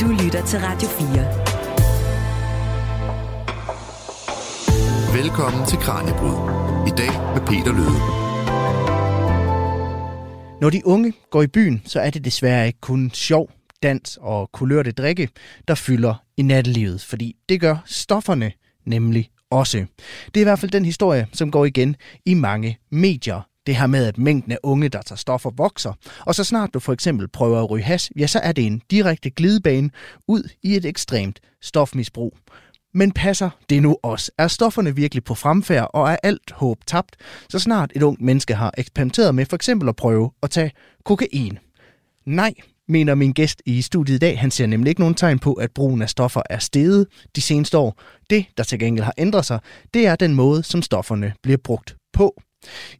Du lytter til Radio 4. Velkommen til Kranjebrud. I dag med Peter Løde. Når de unge går i byen, så er det desværre ikke kun sjov, dans og kulørte drikke, der fylder i nattelivet, fordi det gør stofferne nemlig også. Det er i hvert fald den historie, som går igen i mange medier. Det her med, at mængden af unge, der tager stoffer, vokser. Og så snart du for eksempel prøver at ryge has, ja, så er det en direkte glidebane ud i et ekstremt stofmisbrug. Men passer det nu også? Er stofferne virkelig på fremfærd, og er alt håb tabt, så snart et ungt menneske har eksperimenteret med for eksempel at prøve at tage kokain? Nej, mener min gæst i studiet i dag. Han ser nemlig ikke nogen tegn på, at brugen af stoffer er steget de seneste år. Det, der til gengæld har ændret sig, det er den måde, som stofferne bliver brugt på.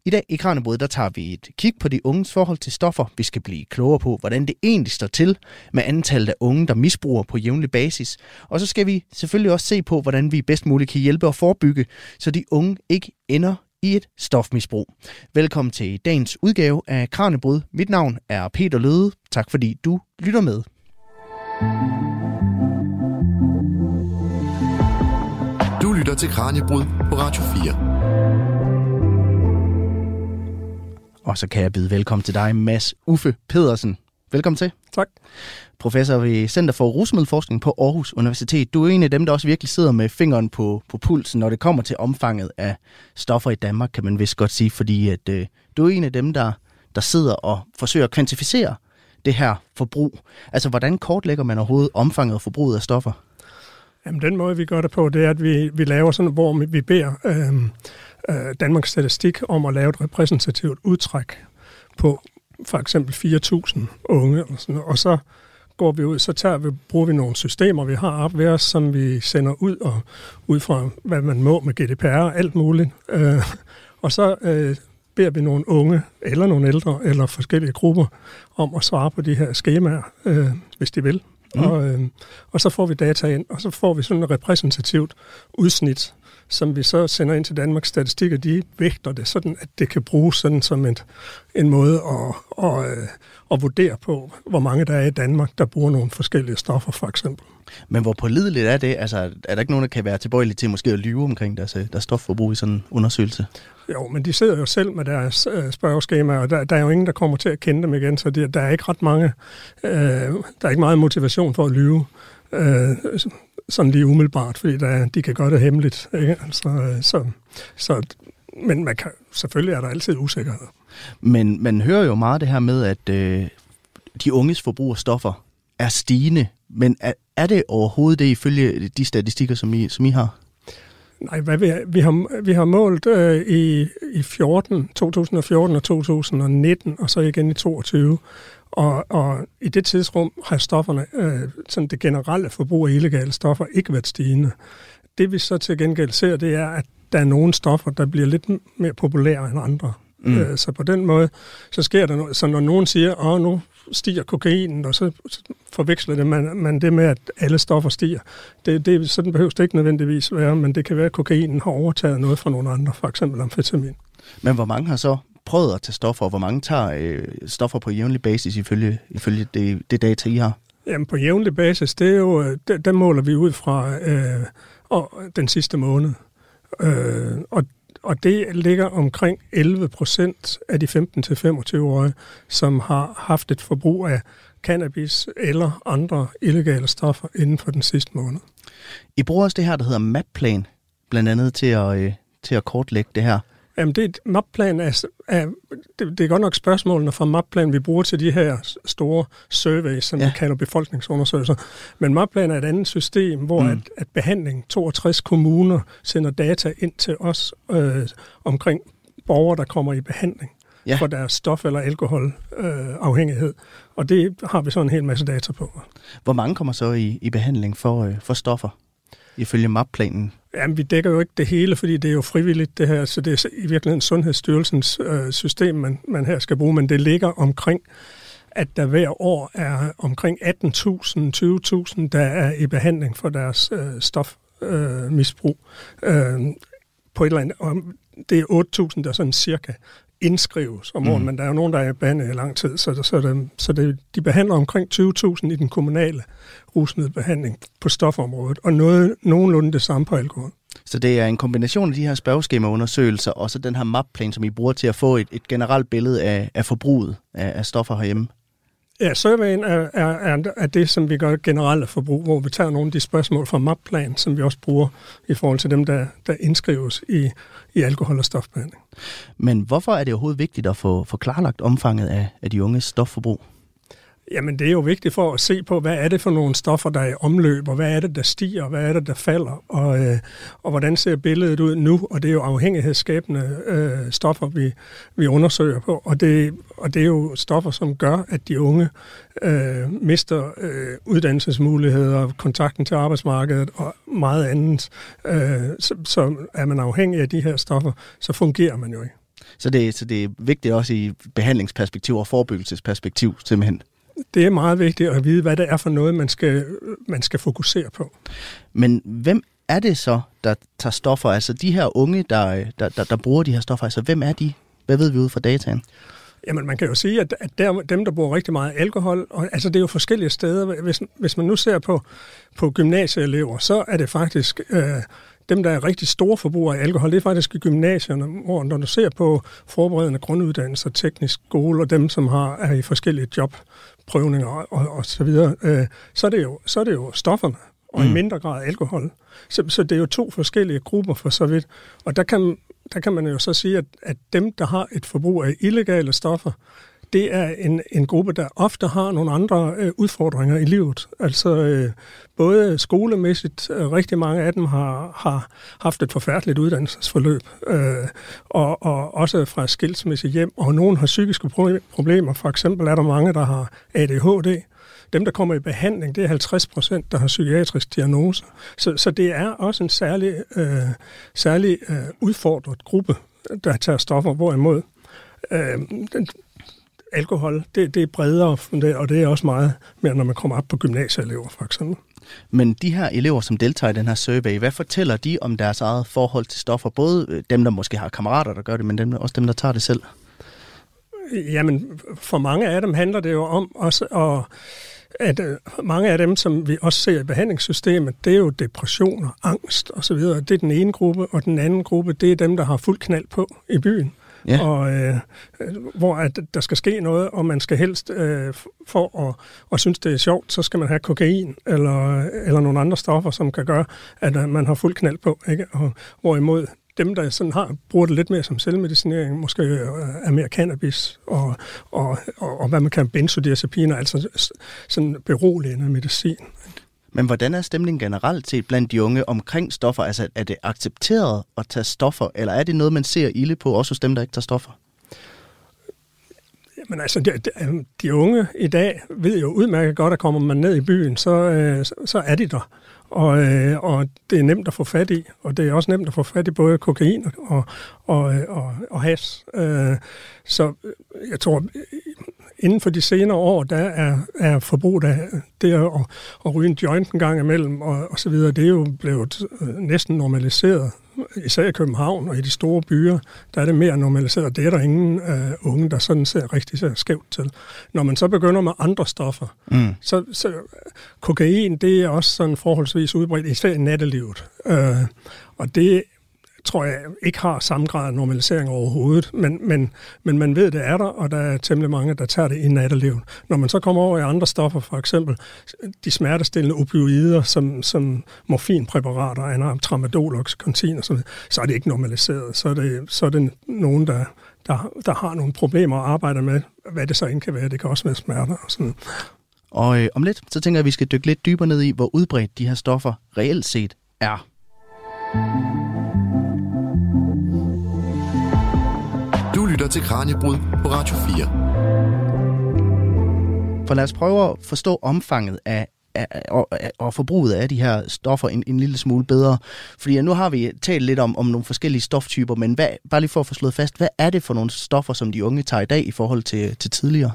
I dag i Kranjebrud, der tager vi et kig på de unges forhold til stoffer. Vi skal blive klogere på, hvordan det egentlig står til med antallet af unge, der misbruger på jævnlig basis. Og så skal vi selvfølgelig også se på, hvordan vi bedst muligt kan hjælpe og forebygge, så de unge ikke ender i et stofmisbrug. Velkommen til dagens udgave af Kranjebrud. Mit navn er Peter Løde. Tak fordi du lytter med. Du lytter til Kranjebrud på Radio 4. Og så kan jeg byde velkommen til dig, Mads Uffe Pedersen. Velkommen til. Tak. Professor ved Center for Rusmiddelforskning på Aarhus Universitet. Du er en af dem, der også virkelig sidder med fingeren på, på pulsen, når det kommer til omfanget af stoffer i Danmark, kan man vist godt sige, fordi at, øh, du er en af dem, der, der sidder og forsøger at kvantificere det her forbrug. Altså, hvordan kortlægger man overhovedet omfanget af forbruget af stoffer? Jamen, den måde, vi gør det på, det er, at vi, vi laver sådan, hvor vi beder øh, øh, Danmarks Statistik om at lave et repræsentativt udtræk på for eksempel 4.000 unge, og, sådan, og så går vi ud, så tager vi, bruger vi nogle systemer, vi har op ved os, som vi sender ud, og ud fra, hvad man må med GDPR og alt muligt. Øh, og så øh, beder vi nogle unge, eller nogle ældre, eller forskellige grupper, om at svare på de her skemaer, øh, hvis de vil. Mm. Og, øh, og så får vi data ind, og så får vi sådan et repræsentativt udsnit, som vi så sender ind til Danmarks Statistik, og de vægter det sådan, at det kan bruges sådan som et, en måde at, at, at, at vurdere på, hvor mange der er i Danmark, der bruger nogle forskellige stoffer, for eksempel. Men hvor pålideligt er det? Altså, er der ikke nogen, der kan være tilbøjelige til måske at lyve omkring deres, deres stofforbrug i sådan en undersøgelse? Jo, men de sidder jo selv med deres øh, spørgeskema, og der, der er jo ingen, der kommer til at kende dem igen, så det, der er ikke ret mange, øh, der er ikke meget motivation for at lyve. Øh, sådan lige umiddelbart, fordi der, de kan gøre det hemmeligt. Ikke? Altså, øh, så, så, men man kan, selvfølgelig er der altid usikkerhed. Men man hører jo meget det her med, at øh, de unges forbrug af stoffer er stigende. Men er, er det overhovedet det ifølge de statistikker, som I, som I har? Nej, hvad vi, vi, har, vi har målt øh, i, i 14, 2014 og 2019, og så igen i 2022. Og, og i det tidsrum har stofferne, øh, sådan det generelle forbrug af illegale stoffer, ikke været stigende. Det vi så til gengæld ser, det er, at der er nogle stoffer, der bliver lidt mere populære end andre. Mm. Øh, så på den måde, så sker der noget. Så når nogen siger, at nu stiger kokainen, og så forveksler det man, man det med, at alle stoffer stiger. Det, det, sådan behøver det ikke nødvendigvis være, men det kan være, at kokainen har overtaget noget fra nogle andre, for eksempel amfetamin. Men hvor mange har så prøvet at tage stoffer, og hvor mange tager øh, stoffer på jævnlig basis ifølge, ifølge det, det data, I har? Jamen på jævnlig basis, det er jo, øh, der, der måler vi ud fra øh, og den sidste måned. Øh, og, og det ligger omkring 11 procent af de 15-25-årige, som har haft et forbrug af cannabis eller andre illegale stoffer inden for den sidste måned. I bruger også det her, der hedder MAP-plan, blandt andet til at, øh, til at kortlægge det her. Jamen, det MAP-plan er, er det, det er godt nok spørgsmålene fra MAP-plan, vi bruger til de her store surveys, som ja. vi kalder befolkningsundersøgelser. Men MAP-plan er et andet system, hvor mm. at, at behandling, 62 kommuner sender data ind til os øh, omkring borgere, der kommer i behandling ja. for deres stof- eller alkoholafhængighed. Øh, og det har vi så en hel masse data på. Hvor mange kommer så i, i behandling for, øh, for stoffer, ifølge MAP-planen? Jamen, vi dækker jo ikke det hele, fordi det er jo frivilligt det her, så det er i virkeligheden Sundhedsstyrelsens øh, system, man, man her skal bruge, men det ligger omkring, at der hver år er omkring 18.000, 20.000, der er i behandling for deres øh, stofmisbrug. Øh, øh, på et eller andet, og det er 8.000, der sådan cirka indskrives om året, mm. men der er jo nogen, der er behandlet i lang tid, så, så, det, så det, de behandler omkring 20.000 i den kommunale rusmiddelbehandling på stofområdet, og noget nogenlunde det samme på alkohol. Så det er en kombination af de her spørgeskemaundersøgelser, og så den her mapplan, som I bruger til at få et, et generelt billede af, af forbruget af, af stoffer herhjemme? Ja, surveyen er, er, er, er det, som vi gør generelt forbrug, hvor vi tager nogle af de spørgsmål fra mapplan, som vi også bruger i forhold til dem, der, der indskrives i, i alkohol- og stofbehandling. Men hvorfor er det overhovedet vigtigt at få, få klarlagt omfanget af, af de unges stofforbrug? Jamen, det er jo vigtigt for at se på, hvad er det for nogle stoffer, der er i omløb, og hvad er det, der stiger, og hvad er det, der falder, og, øh, og hvordan ser billedet ud nu, og det er jo afhængighedsskabende øh, stoffer, vi, vi undersøger på, og det, og det er jo stoffer, som gør, at de unge øh, mister øh, uddannelsesmuligheder, kontakten til arbejdsmarkedet og meget andet. Øh, så, så er man afhængig af de her stoffer, så fungerer man jo ikke. Så det, så det er vigtigt også i behandlingsperspektiv og forebyggelsesperspektiv simpelthen? Det er meget vigtigt at vide, hvad det er for noget, man skal, man skal fokusere på. Men hvem er det så, der tager stoffer? Altså de her unge, der, der, der, der bruger de her stoffer, altså hvem er de? Hvad ved vi ud fra dataen? Jamen, man kan jo sige, at, at der, dem, der bruger rigtig meget alkohol, og, altså det er jo forskellige steder. Hvis, hvis man nu ser på, på gymnasieelever, så er det faktisk øh, dem, der er rigtig store forbrugere af alkohol, det er faktisk i gymnasierne, hvor når du ser på forberedende grunduddannelser, teknisk skole og dem, som har, er i forskellige jobprøvninger og, og, og så videre, øh, så, er det jo, så er det jo stofferne, og mm. i mindre grad alkohol. Så, så det er jo to forskellige grupper for så vidt. Og der kan, der kan man jo så sige, at, at dem, der har et forbrug af illegale stoffer, det er en, en gruppe, der ofte har nogle andre øh, udfordringer i livet. Altså øh, både skolemæssigt, øh, rigtig mange af dem har, har haft et forfærdeligt uddannelsesforløb, øh, og, og også fra skilsmisse hjem, og nogen har psykiske problemer. For eksempel er der mange, der har ADHD. Dem, der kommer i behandling, det er 50 procent, der har psykiatrisk diagnose. Så, så det er også en særlig, øh, særlig øh, udfordret gruppe, der tager stoffer, hvorimod øh, alkohol, det, det er bredere, og det er også meget mere, når man kommer op på gymnasieelever, for eksempel. Men de her elever, som deltager i den her survey, hvad fortæller de om deres eget forhold til stoffer? Både øh, dem, der måske har kammerater, der gør det, men dem, også dem, der tager det selv? Jamen, for mange af dem handler det jo om også at at øh, mange af dem, som vi også ser i behandlingssystemet, det er jo depressioner, angst osv. Det er den ene gruppe, og den anden gruppe, det er dem, der har fuld knald på i byen ja. og, øh, hvor at der skal ske noget, og man skal helst, øh, for at og synes, det er sjovt, så skal man have kokain eller, eller nogle andre stoffer, som kan gøre, at øh, man har fuld knald på. Ikke? Og, hvorimod dem, der sådan har, bruger det lidt mere som selvmedicinering, måske øh, er mere cannabis og, og, og, og hvad man kan benzodiazepiner, altså sådan beroligende medicin. Men hvordan er stemningen generelt set blandt de unge omkring stoffer? Altså er det accepteret at tage stoffer, eller er det noget, man ser ilde på, også hos dem, der ikke tager stoffer? Men altså, de, de, altså, de unge i dag ved jo udmærket godt, at kommer man ned i byen, så, øh, så er de der. Og, øh, og det er nemt at få fat i, og det er også nemt at få fat i både kokain og, og, og, øh, og has. Øh, så øh, jeg tror, inden for de senere år, der er, er forbruget af det at, at ryge en joint en gang imellem og, og så videre, det er jo blevet øh, næsten normaliseret. Især i København og i de store byer, der er det mere normaliseret. Det er der ingen uh, unge, der sådan ser rigtig ser skævt til. Når man så begynder med andre stoffer, mm. så, så kokain, det er også sådan forholdsvis udbredt, især i nattelivet. Uh, og det tror jeg ikke har samme grad af normalisering overhovedet, men, men, men man ved, det er der, og der er temmelig mange, der tager det i nattelivet. Når man så kommer over i andre stoffer, for eksempel de smertestillende opioider, som, som morfinpræparater, anarm, tramadol, oxycontin og så er det ikke normaliseret. Så er det, så er det nogen, der, der, der har nogle problemer at arbejde med, hvad det så end kan være. Det kan også være smerter og sådan og øh, om lidt, så tænker jeg, at vi skal dykke lidt dybere ned i, hvor udbredt de her stoffer reelt set er. Lytter til Kranjebrud på Radio 4. For lad os prøve at forstå omfanget af, og, og forbruget af de her stoffer en, en lille smule bedre. Fordi nu har vi talt lidt om, om nogle forskellige stoftyper, men hvad, bare lige for at få slået fast, hvad er det for nogle stoffer, som de unge tager i dag i forhold til, til tidligere?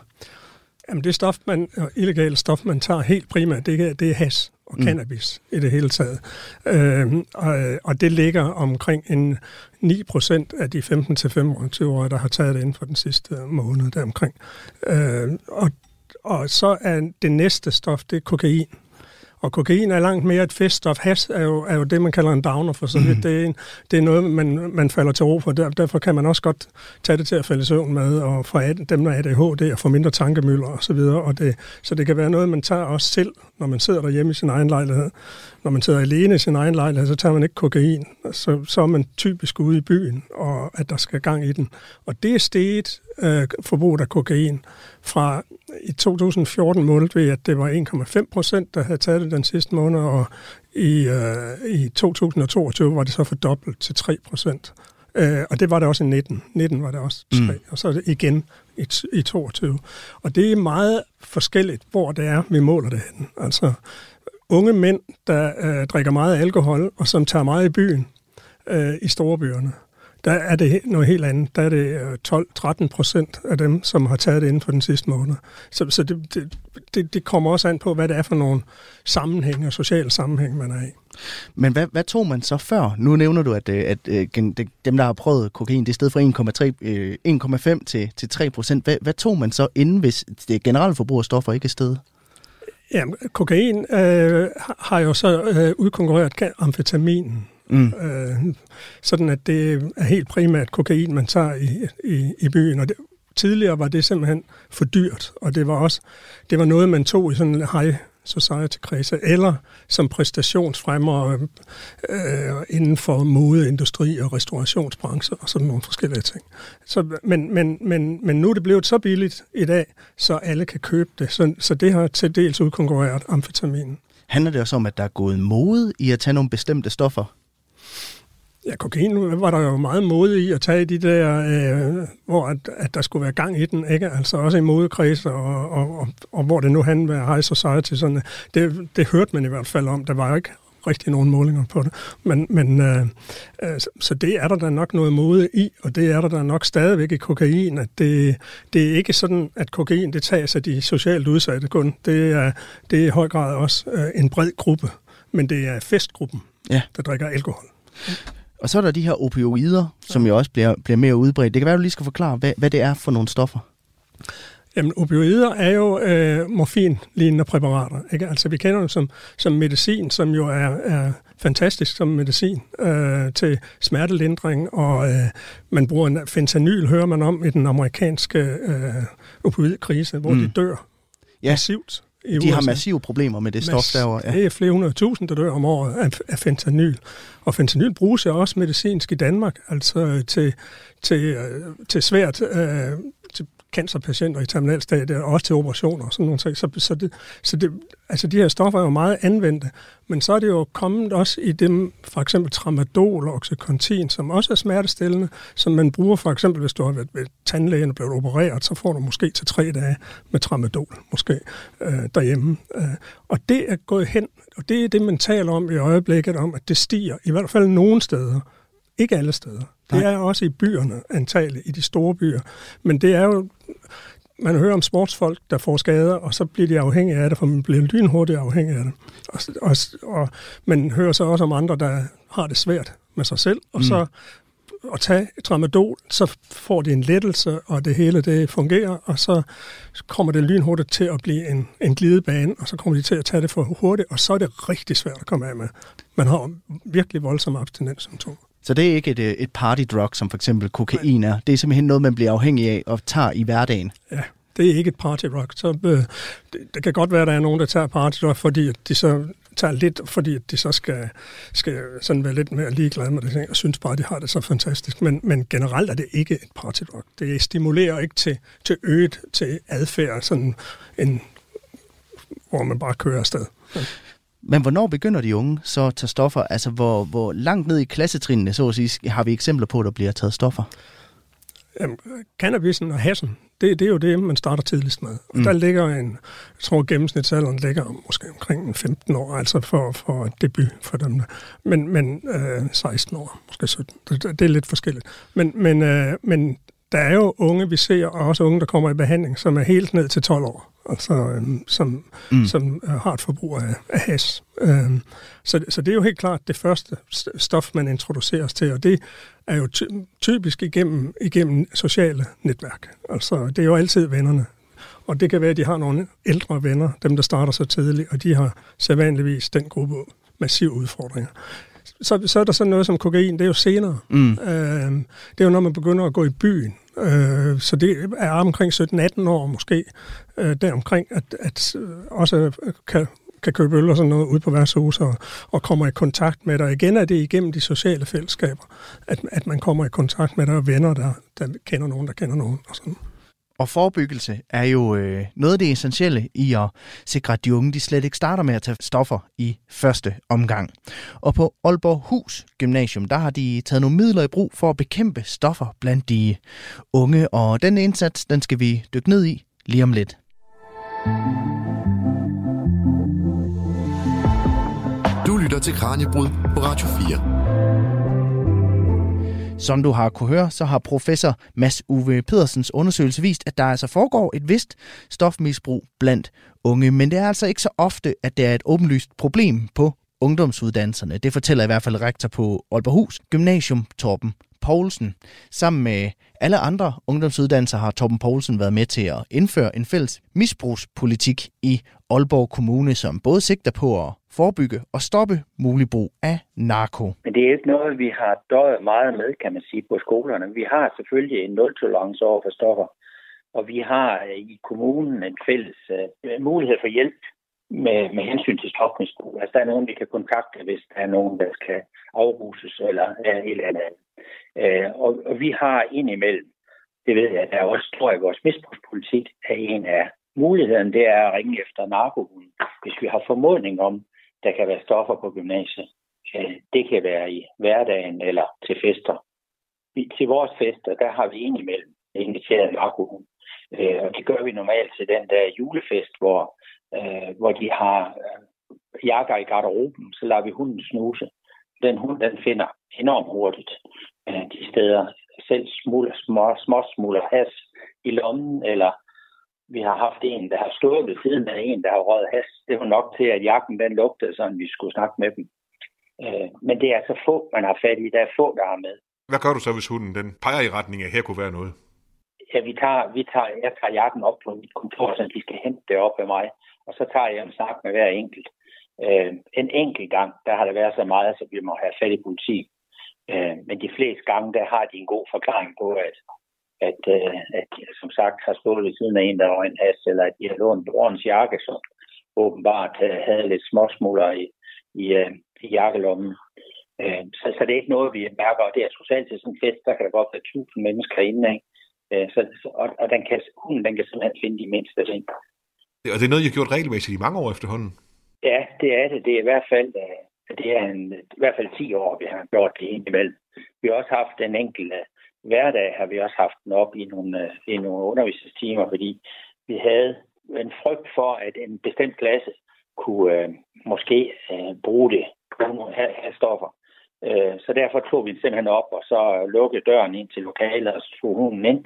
Jamen det stof, man, illegale stof, man tager helt primært, det er, det er has og mm. cannabis i det hele taget. Øh, og, og det ligger omkring en 9 procent af de 15-25-årige, der har taget det inden for den sidste måned deromkring. Øh, og, og så er det næste stof, det er kokain. Og kokain er langt mere et feststof. Has er jo, er jo det, man kalder en downer for så vidt. Mm. Det, er en, det er noget, man, man falder til ro for. Der, derfor kan man også godt tage det til at falde søvn med, og for dem, der er ADHD, og få mindre tankemøller og så videre. Og det, så det kan være noget, man tager også selv, når man sidder derhjemme i sin egen lejlighed. Når man sidder alene i sin egen lejlighed, så tager man ikke kokain. Så, så er man typisk ude i byen, og at der skal gang i den. Og det er steget øh, forbruget af kokain fra i 2014 målte vi, at det var 1,5 procent, der havde taget det den sidste måned, og i, øh, i 2022 var det så fordoblet til 3 procent. Øh, og det var det også i 19. 19 var det også 3, mm. og så det igen i, i 22. Og det er meget forskelligt, hvor det er, vi måler det hen. Altså unge mænd, der øh, drikker meget alkohol, og som tager meget i byen øh, i storbyerne, der er det noget helt andet. Der er det øh, 12-13 procent af dem, som har taget det inden for den sidste måned. Så, så det, det, det kommer også an på, hvad det er for nogle sammenhænge og sociale sammenhæng, man er i. Men hvad, hvad tog man så før? Nu nævner du, at, øh, at, øh, at dem, der har prøvet kokain, det er sted fra 1,5 til, til 3 procent. Hvad, hvad tog man så inden, hvis det generelle forbrug af stoffer ikke er sted? Ja, kokain øh, har jo så øh, udkonkurreret amfetaminen. Mm. Øh, sådan at det er helt primært kokain, man tager i, i, i byen. Og det, tidligere var det simpelthen for dyrt, og det var også det var noget, man tog i sådan en high society-kredse, eller som præstationsfremmer øh, øh inden for modeindustri og restaurationsbranche og sådan nogle forskellige ting. Så, men, men, men, men nu er det blevet så billigt i dag, så alle kan købe det. Så, så det har til dels udkonkurreret amfetaminen. Handler det også om, at der er gået mode i at tage nogle bestemte stoffer? Ja, kokain var der jo meget mode i at tage de der, øh, hvor at, at der skulle være gang i den, ikke? Altså også i modekreds, og, og, og, og hvor det nu han var high society. Sådan, det, det hørte man i hvert fald om. Der var ikke rigtig nogen målinger på det. Men, men øh, øh, så det er der da nok noget mode i, og det er der da nok stadigvæk i kokain. At det, det er ikke sådan, at kokain det tages af de socialt udsatte kun. Det er, det er i høj grad også øh, en bred gruppe, men det er festgruppen, ja. der drikker alkohol. Og så er der de her opioider, som jo også bliver, bliver mere udbredt. Det kan være, du lige skal forklare, hvad, hvad det er for nogle stoffer. Jamen, opioider er jo øh, morfin-lignende præparater. Ikke? Altså, vi kender dem som, som medicin, som jo er, er fantastisk som medicin øh, til smertelindring, og øh, man bruger en fentanyl, hører man om, i den amerikanske øh, opioidkrise, hvor mm. de dør ja. massivt i de USA. har massive problemer med det stof derovre. Ja. Det er flere hundrede tusind, der dør om året af, af fentanyl. Og fentanyl bruges jo også medicinsk i Danmark, altså til, til, øh, til svært øh, til cancerpatienter i terminalstadiet, og også til operationer og sådan nogle ting. Så, så, det, så det, altså de her stoffer er jo meget anvendte, men så er det jo kommet også i dem, for eksempel tramadol og oxycontin, som også er smertestillende, som man bruger for eksempel, hvis du har været ved tandlægen og blevet opereret, så får du måske til tre dage med tramadol, måske øh, derhjemme. Øh, og det er gået hen, og det er det, man taler om i øjeblikket, om at det stiger, i hvert fald nogle steder, ikke alle steder. Det er også i byerne, antageligt, i de store byer. Men det er jo man hører om sportsfolk, der får skader, og så bliver de afhængige af det, for man bliver lynhurtigt afhængig af det. Og, og, og man hører så også om andre, der har det svært med sig selv, og mm. så at tage tramadol, så får de en lettelse, og det hele det fungerer, og så kommer det lynhurtigt til at blive en, en glidebane, og så kommer de til at tage det for hurtigt, og så er det rigtig svært at komme af med. Man har virkelig voldsomme abstinenssymptomer. Så det er ikke et, øh, et partydrug, som for eksempel kokain er. Det er simpelthen noget, man bliver afhængig af og tager i hverdagen. Ja, det er ikke et partydrug. Så, øh, det, det kan godt være, at der er nogen, der tager partydrug, fordi de så tager lidt, fordi de så skal, skal sådan være lidt mere ligeglade med det, og synes bare, at de har det så fantastisk. Men, men generelt er det ikke et partydrug. Det stimulerer ikke til, til øget til adfærd, sådan en, hvor man bare kører afsted. Men hvornår begynder de unge så at tage stoffer? Altså, hvor, hvor langt ned i klassetrinene, så at sige, har vi eksempler på, at der bliver taget stoffer? Jamen, cannabisen og hassen, det, det er jo det, man starter tidligst med. Og mm. der ligger en, jeg tror gennemsnitsalderen ligger måske omkring 15 år, altså for, for debut for dem. Men, men øh, 16 år, måske 17. Det, det er lidt forskelligt. Men, men, øh, men der er jo unge, vi ser, og også unge, der kommer i behandling, som er helt ned til 12 år altså, øh, som, mm. som øh, har et forbrug af, af has. Øh, så, så det er jo helt klart det første stof, man introduceres til, og det er jo ty- typisk igennem, igennem sociale netværk. Altså, det er jo altid vennerne. Og det kan være, at de har nogle ældre venner, dem der starter så tidligt, og de har sædvanligvis den gruppe massive udfordringer. Så, så er der sådan noget som kokain, det er jo senere. Mm. Øh, det er jo når man begynder at gå i byen. Øh, så det er omkring 17-18 år måske, øh, deromkring, at, at øh, også øh, kan, kan købe øl og sådan noget ud på værtshus og, og kommer i kontakt med dig. Igen er det igennem de sociale fællesskaber, at, at man kommer i kontakt med dig og venner, der, der kender nogen, der kender nogen og sådan. Og forebyggelse er jo øh, noget af det essentielle i at sikre, at de unge de slet ikke starter med at tage stoffer i første omgang. Og på Aalborg Hus Gymnasium, der har de taget nogle midler i brug for at bekæmpe stoffer blandt de unge, og den indsats, den skal vi dykke ned i lige om lidt. Du lytter til Kranjebrud på Radio 4. Som du har kunne høre, så har professor Mads Uwe Pedersens undersøgelse vist, at der altså foregår et vist stofmisbrug blandt unge, men det er altså ikke så ofte, at det er et åbenlyst problem på ungdomsuddannelserne. Det fortæller i hvert fald rektor på Aalborghus Gymnasium, Torben Poulsen. Sammen med alle andre ungdomsuddannelser har Torben Poulsen været med til at indføre en fælles misbrugspolitik i Aalborg Kommune, som både sigter på at forebygge og stoppe mulig brug af narko. Men det er ikke noget, vi har døjet meget med, kan man sige, på skolerne. Vi har selvfølgelig en nul-tolerance over for stoffer, og vi har øh, i kommunen en fælles uh, mulighed for hjælp med, med hensyn til stofmisbrug. Altså, der er nogen, vi kan kontakte, hvis der er nogen, der skal afruses eller et eller andet. Øh, og, og vi har indimellem, det ved jeg, der er også, tror jeg, vores misbrugspolitik er en af mulighederne, det er at ringe efter narkohunden, hvis vi har formodning om, der kan være stoffer på gymnasiet. Det kan være i hverdagen eller til fester. Til vores fester, der har vi indimellem inviteret narkohund. Øh, og det gør vi normalt til den der julefest, hvor, øh, hvor de har øh, jakker i garderoben, så lader vi hunden snuse. Den hund, den finder enormt hurtigt de steder. Selv smuler, små, små smuler has i lommen, eller vi har haft en, der har stået ved siden af en, der har røget has. Det var nok til, at jakken den lugtede, så vi skulle snakke med dem. Øh, men det er altså få, man har fat i. Der er få, der har med. Hvad gør du så, hvis hunden den peger i retning af, her kunne være noget? Ja, vi tager, vi tager, jeg tager jakken op på mit kontor, så de skal hente det op med mig. Og så tager jeg en snak med hver enkelt. Øh, en enkelt gang, der har der været så meget, så vi må have fat i politi. Øh, men de fleste gange, der har de en god forklaring på, at at, øh, at de som sagt har stået ved siden af en, der var en has, eller at de har lånt brorens jakke, som åbenbart øh, havde lidt småsmuller i, i, øh, i jakkelommen. Øh, så, så det er ikke noget, vi mærker, og det er trods alt til sådan en fest, der kan der godt være tusind mennesker inde, ikke? Øh, så, og, og den kan, hunden den kan simpelthen finde de mindste ting. Og det er noget, I har gjort regelmæssigt i mange år efterhånden? Ja, det er det. Det er i hvert fald, øh, det er en, i hvert fald 10 år, vi har gjort det indimellem. Vi har også haft en enkelt hverdag har vi også haft den op i nogle, øh, i nogle undervisningstimer, fordi vi havde en frygt for, at en bestemt klasse kunne øh, måske øh, bruge det, bruge have, her stoffer. Øh, så derfor tog vi den simpelthen op, og så lukkede døren ind til lokalet, og så tog hunden ind,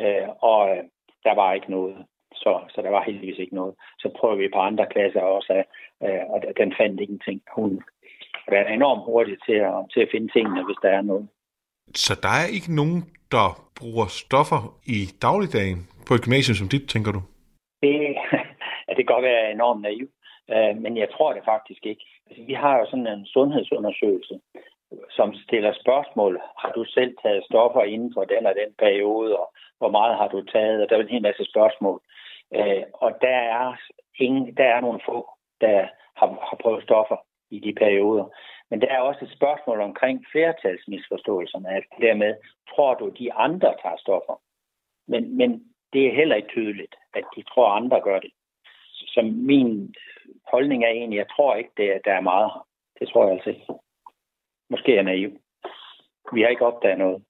øh, og øh, der var ikke noget. Så, så der var heldigvis ikke noget. Så prøvede vi på andre klasser også, øh, og den fandt ingenting. Hun er enormt hurtig til at, til at finde tingene, hvis der er noget. Så der er ikke nogen, der bruger stoffer i dagligdagen på et gymnasium som dit, tænker du? Det, ja, det kan godt være enormt naiv, øh, men jeg tror det faktisk ikke. Altså, vi har jo sådan en sundhedsundersøgelse, som stiller spørgsmål. Har du selv taget stoffer inden for den og den periode, og hvor meget har du taget? Og der er en hel masse spørgsmål. Øh, og der er, ingen, der er nogle få, der har, har prøvet stoffer i de perioder. Men der er også et spørgsmål omkring flertalsmisforståelserne. Altså dermed, tror du, de andre tager stoffer? Men, men det er heller ikke tydeligt, at de tror, andre gør det. Så min holdning er egentlig, jeg tror ikke, det er, der er meget Det tror jeg altså ikke. Måske er jeg naiv. Vi har ikke opdaget noget.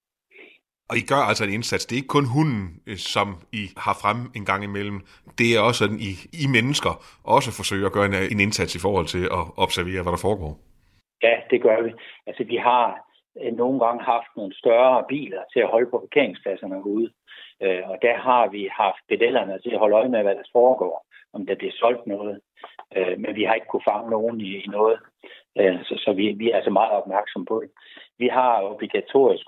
Og I gør altså en indsats. Det er ikke kun hunden, øh, som I har frem en gang imellem. Det er også, sådan, I, I mennesker også forsøger at gøre en, øh, en indsats i forhold til at observere, hvad der foregår. Ja, det gør vi. Altså, vi har øh, nogle gange haft nogle større biler til at holde på parkeringspladserne ude. Og der har vi haft pedellerne til at holde øje med, hvad der foregår. om der bliver solgt noget. Men vi har ikke kunne fange nogen i, noget. Så så vi, vi er altså meget opmærksom på det. Vi har obligatorisk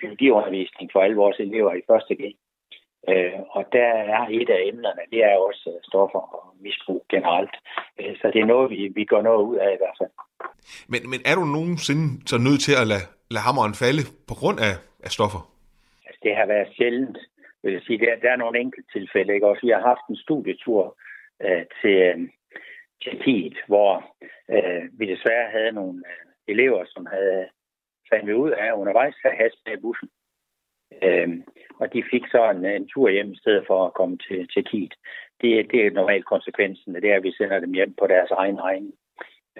biologiundervisning for alle vores elever i første G. Øh, og der er et af emnerne, det er også øh, stoffer og misbrug generelt. Øh, så det er noget, vi, vi går noget ud af i hvert fald. Men, men er du nogensinde så nødt til at lade, lade hammeren falde på grund af, af stoffer? Altså, det har været sjældent, vil jeg sige. Der, der er nogle enkelte tilfælde. Ikke? Også vi har haft en studietur øh, til øh, Tjekkiet, hvor øh, vi desværre havde nogle øh, elever, som havde fandt vi ud af undervejs at have i bussen. Øhm, og de fik så en, en tur hjem i stedet for at komme til, til Kiet. Det, det er normalt konsekvensen, det er, at vi sender dem hjem på deres egen regning.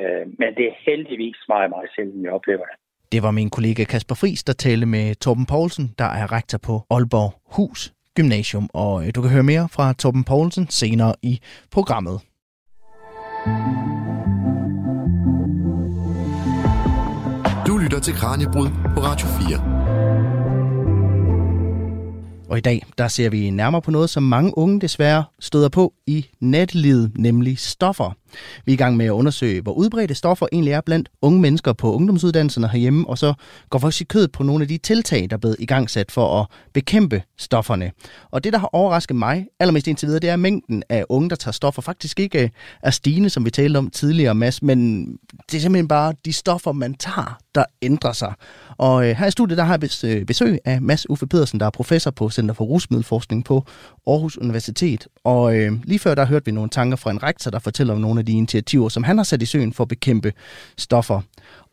Øh, men det er heldigvis meget, meget sjældent, vi oplever det. Det var min kollega Kasper Friis, der talte med Torben Poulsen, der er rektor på Aalborg Hus Gymnasium. Og øh, du kan høre mere fra Torben Poulsen senere i programmet. Mm. Til Kranjebrud på Radio 4. Og i dag, der ser vi nærmere på noget, som mange unge desværre støder på i netlivet, nemlig stoffer. Vi er i gang med at undersøge, hvor udbredte stoffer egentlig er blandt unge mennesker på ungdomsuddannelserne herhjemme, og så går faktisk i kødet på nogle af de tiltag, der er blevet igangsat for at bekæmpe stofferne. Og det, der har overrasket mig allermest indtil videre, det er mængden af unge, der tager stoffer. Faktisk ikke øh, er stigende, som vi talte om tidligere, Mads, men det er simpelthen bare de stoffer, man tager, der ændrer sig. Og øh, her i studiet, der har jeg øh, besøg af Mads Uffe Pedersen, der er professor på Center for Rusmiddelforskning på Aarhus Universitet. Og øh, lige før, der hørte vi nogle tanker fra en rektor, der fortæller om nogle af de initiativer, som han har sat i søen for at bekæmpe stoffer.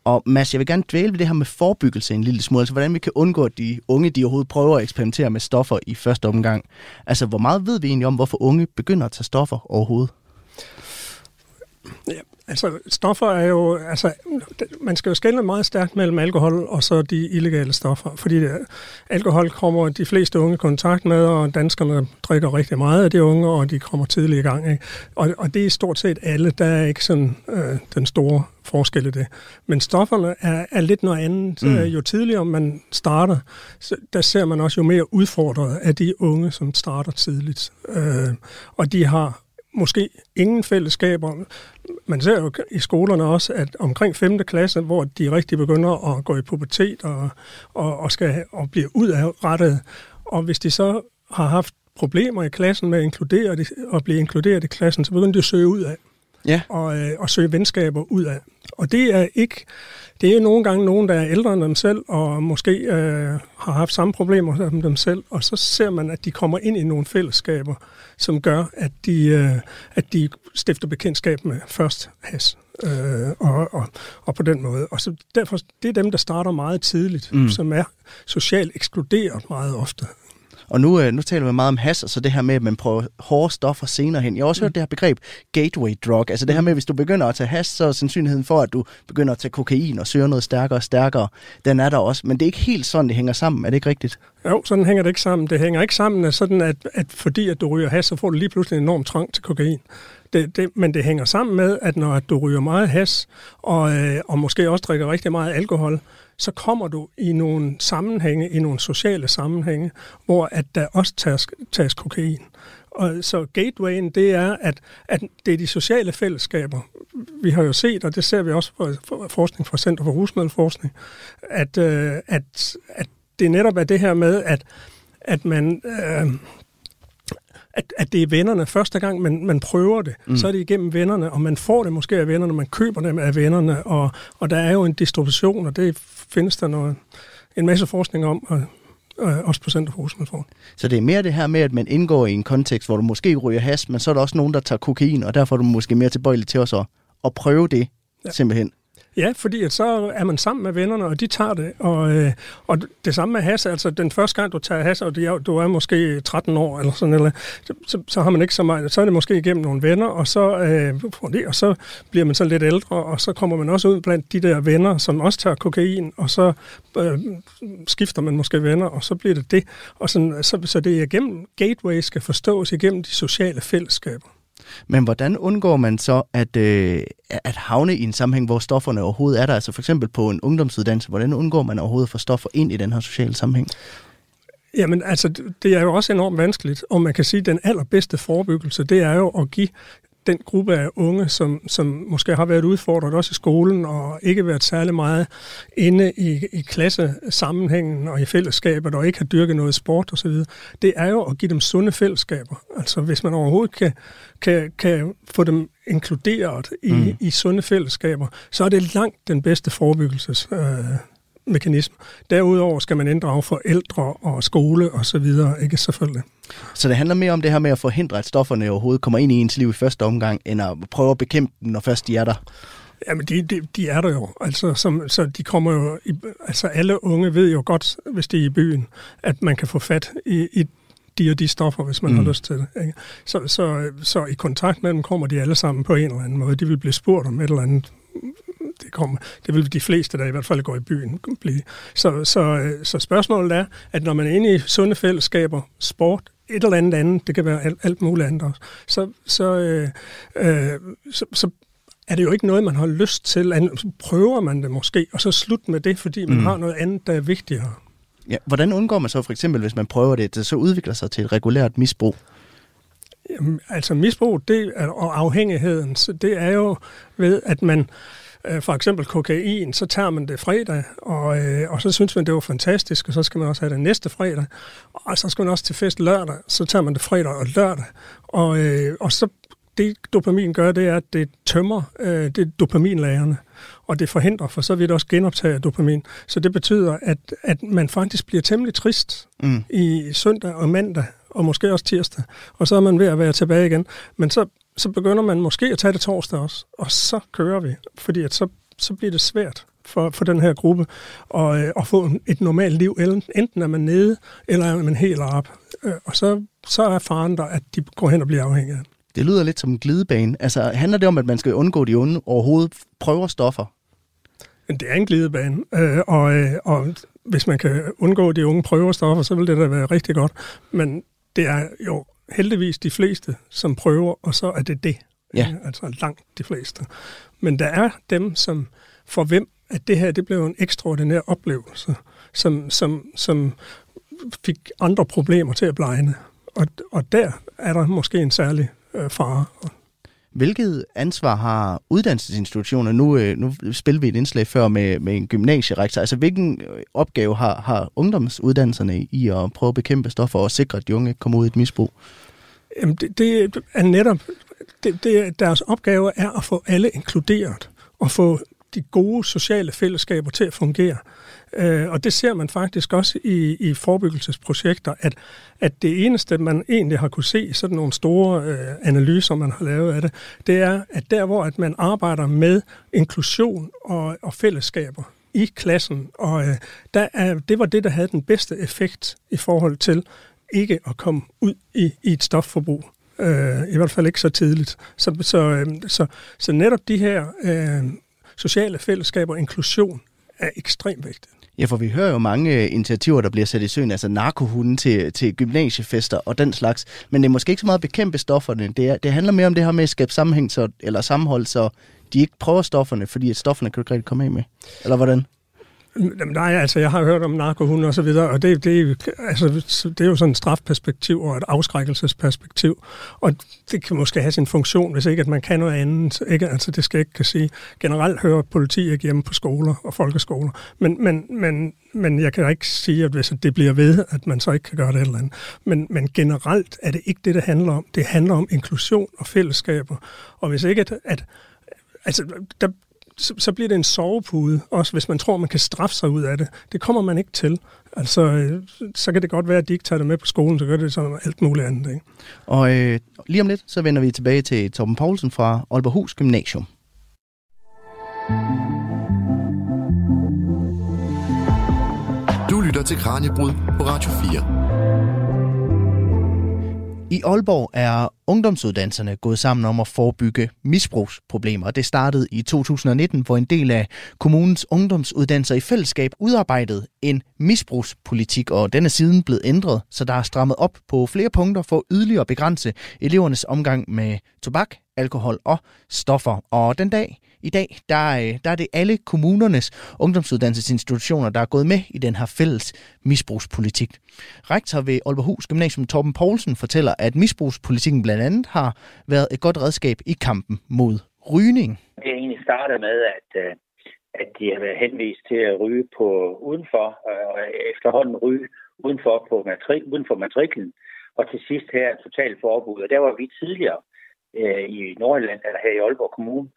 Og Mads, jeg vil gerne dvæle ved det her med forebyggelse en lille smule, altså hvordan vi kan undgå, at de unge de overhovedet prøver at eksperimentere med stoffer i første omgang. Altså, hvor meget ved vi egentlig om, hvorfor unge begynder at tage stoffer overhovedet? Ja, Altså, stoffer er jo... Altså, man skal jo skelne meget stærkt mellem alkohol og så de illegale stoffer, fordi alkohol kommer de fleste unge i kontakt med, og danskerne drikker rigtig meget af de unge, og de kommer tidligt i gang. Ikke? Og, og det er stort set alle. Der er ikke sådan øh, den store forskel i det. Men stofferne er, er lidt noget andet. Mm. Jo tidligere man starter, så der ser man også jo mere udfordret af de unge, som starter tidligt. Øh, og de har måske ingen fællesskaber. Man ser jo i skolerne også, at omkring 5. klasse, hvor de rigtig begynder at gå i pubertet og, og, og skal og blive udadrettet, og hvis de så har haft problemer i klassen med at inkludere det, og blive inkluderet i klassen, så begynder de at søge ud af. Ja. Og, øh, og søge venskaber ud af. Og det er ikke, det er nogle gange nogen, der er ældre end dem selv, og måske øh, har haft samme problemer som dem selv, og så ser man, at de kommer ind i nogle fællesskaber, som gør, at de, øh, at de stifter bekendtskab med først has. Øh, og, og, og på den måde. Og så derfor, det er dem, der starter meget tidligt, mm. som er socialt ekskluderet meget ofte. Og nu, øh, nu taler vi meget om has, og så det her med, at man prøver hårde stoffer senere hen. Jeg har også mm. hørt det her begreb gateway drug. Altså det her med, at hvis du begynder at tage has, så er sandsynligheden for, at du begynder at tage kokain og søger noget stærkere og stærkere. Den er der også. Men det er ikke helt sådan, det hænger sammen. Er det ikke rigtigt? Jo, sådan hænger det ikke sammen. Det hænger ikke sammen at sådan, at, at fordi at du ryger has, så får du lige pludselig en enorm trang til kokain. Det, det, men det hænger sammen med, at når du ryger meget has, og, øh, og måske også drikker rigtig meget alkohol, så kommer du i nogle sammenhænge, i nogle sociale sammenhænge, hvor at der også tages, tages kokain. Og så gatewayen, det er, at, at det er de sociale fællesskaber. Vi har jo set, og det ser vi også fra forskning fra Center for Rusmiddelforskning, at, øh, at, at det netop er det her med, at, at man... Øh, at, at det er vennerne. Første gang, man, man prøver det, mm. så er det igennem vennerne, og man får det måske af vennerne, man køber dem af vennerne, og, og der er jo en distribution, og det findes der noget, en masse forskning om, og, og også på Center for Så det er mere det her med, at man indgår i en kontekst, hvor du måske ryger has, men så er der også nogen, der tager kokain, og derfor er du måske mere tilbøjelig til også at, at prøve det, ja. simpelthen. Ja, fordi at så er man sammen med vennerne, og de tager det. Og, øh, og det samme med has, altså den første gang, du tager has, og du er måske 13 år, eller sådan eller, så, så har man ikke så meget, så er det måske igennem nogle venner, og så, øh, og så bliver man så lidt ældre, og så kommer man også ud blandt de der venner, som også tager kokain, og så øh, skifter man måske venner, og så bliver det det. Og sådan, så, så det er igennem gateway skal forstås igennem de sociale fællesskaber. Men hvordan undgår man så at, øh, at havne i en sammenhæng, hvor stofferne overhovedet er der? Altså for eksempel på en ungdomsuddannelse, hvordan undgår man overhovedet at få stoffer ind i den her sociale sammenhæng? Jamen, altså, det er jo også enormt vanskeligt, og man kan sige, at den allerbedste forebyggelse, det er jo at give den gruppe af unge, som, som måske har været udfordret også i skolen og ikke været særlig meget inde i, i klassesammenhængen og i fællesskabet og ikke har dyrket noget sport osv., det er jo at give dem sunde fællesskaber. Altså hvis man overhovedet kan, kan, kan få dem inkluderet i, mm. i sunde fællesskaber, så er det langt den bedste forebyggelses øh, mekanisme. Derudover skal man inddrage forældre og skole og så videre, ikke selvfølgelig. Så det handler mere om det her med at forhindre, at stofferne overhovedet kommer ind i ens liv i første omgang, end at prøve at bekæmpe dem, når først de er der? Jamen, de, de, de er der jo. Altså, som, så de kommer jo... I, altså, alle unge ved jo godt, hvis de er i byen, at man kan få fat i, i de og de stoffer, hvis man mm. har lyst til det. Ikke? Så, så, så i kontakt med dem kommer de alle sammen på en eller anden måde. De vil blive spurgt om et eller andet det, kommer, det vil de fleste, der i hvert fald går i byen, blive. Så, så, så spørgsmålet er, at når man er inde i sunde fællesskaber, sport, et eller andet andet, det kan være alt, alt muligt andet også, så, så, øh, øh, så, så er det jo ikke noget, man har lyst til. Så prøver man det måske, og så slut med det, fordi man mm. har noget andet, der er vigtigere. Ja, hvordan undgår man så for eksempel, hvis man prøver det, det så udvikler sig til et regulært misbrug? Jamen, altså misbrug det og afhængigheden, så det er jo ved, at man øh, for eksempel kokain, så tager man det fredag, og, øh, og så synes man, det var fantastisk, og så skal man også have det næste fredag, og så skal man også til fest lørdag, så tager man det fredag og lørdag, og, øh, og så det dopamin gør, det er, at det tømmer øh, det dopaminlagerne, og det forhindrer for så vidt også genoptage dopamin. Så det betyder, at, at man faktisk bliver temmelig trist mm. i søndag og mandag, og måske også tirsdag, og så er man ved at være tilbage igen. Men så, så begynder man måske at tage det torsdag også, og så kører vi, fordi at så, så bliver det svært for, for den her gruppe at, øh, at få et normalt liv. Enten er man nede, eller er man helt op. Øh, og så, så er faren der, at de går hen og bliver afhængige af det lyder lidt som en glidebane. Altså, handler det om, at man skal undgå de onde overhovedet prøver stoffer? Det er en glidebane, øh, og, øh, og hvis man kan undgå, de unge prøver stoffer, så vil det da være rigtig godt. Men det er jo heldigvis de fleste, som prøver, og så er det det. Ja. Altså langt de fleste. Men der er dem, som for hvem at det her det blev en ekstraordinær oplevelse, som, som, som fik andre problemer til at blegne. Og, og der er der måske en særlig øh, fare. Hvilket ansvar har uddannelsesinstitutioner? Nu, øh, nu spillede vi et indslag før med, med en gymnasierektor. Altså, hvilken øh, opgave har, har ungdomsuddannelserne i at prøve at bekæmpe stoffer og sikre, at de unge kommer ud i et misbrug? Jamen, det, det er netop... Det, det, deres opgave er at få alle inkluderet og få de gode sociale fællesskaber til at fungere. Øh, og det ser man faktisk også i, i forebyggelsesprojekter, at, at det eneste, man egentlig har kunne se, sådan nogle store øh, analyser, man har lavet af det, det er, at der, hvor at man arbejder med inklusion og, og fællesskaber i klassen, og øh, der er, det var det, der havde den bedste effekt i forhold til ikke at komme ud i, i et stofforbrug. Øh, I hvert fald ikke så tidligt. Så, så, øh, så, så netop de her øh, sociale fællesskaber og inklusion er ekstremt vigtigt. Ja, for vi hører jo mange øh, initiativer, der bliver sat i søen, altså narkohunden til, til gymnasiefester og den slags. Men det er måske ikke så meget at bekæmpe stofferne. Det, er, det handler mere om det her med at skabe sammenhæng så, eller sammenhold, så de ikke prøver stofferne, fordi at stofferne kan du ikke rigtig komme af med. Eller hvordan? Nej, altså jeg har hørt om narkohunde og så videre, og det, det, altså, det er jo sådan et strafperspektiv og et afskrækkelsesperspektiv, og det kan måske have sin funktion, hvis ikke at man kan noget andet. Ikke? Altså det skal jeg ikke kan sige. Generelt hører politi ikke hjemme på skoler og folkeskoler, men, men, men, men jeg kan ikke sige, at hvis det bliver ved, at man så ikke kan gøre det eller andet. Men, men generelt er det ikke det, det handler om. Det handler om inklusion og fællesskaber, og hvis ikke at, at altså, der, så, så bliver det en sovepude, også hvis man tror, man kan straffe sig ud af det. Det kommer man ikke til. Altså, øh, så kan det godt være, at de ikke tager det med på skolen, så gør det sådan alt muligt andet. Ikke? Og øh, lige om lidt, så vender vi tilbage til Torben Poulsen fra Aalborghus Gymnasium. Du lytter til Kranjebrud på Radio 4. I Aalborg er ungdomsuddannelserne gået sammen om at forebygge misbrugsproblemer. Det startede i 2019, hvor en del af kommunens ungdomsuddannelser i fællesskab udarbejdede en misbrugspolitik, og den er siden blevet ændret, så der er strammet op på flere punkter for yderligere at begrænse elevernes omgang med tobak, alkohol og stoffer. Og den dag, i dag, der, øh, der er det alle kommunernes ungdomsuddannelsesinstitutioner, der er gået med i den her fælles misbrugspolitik. Rektor ved Aalborghus Gymnasium Torben Poulsen fortæller, at misbrugspolitikken blandt andet har været et godt redskab i kampen mod rygning. Det er egentlig startet med, at, øh, at de har været henvist til at ryge på udenfor, øh, og efterhånden ryge udenfor, på matri- uden for matriklen, og til sidst her totalt forbud. Og der var vi tidligere øh, i Nordjylland, eller her i Aalborg Kommune,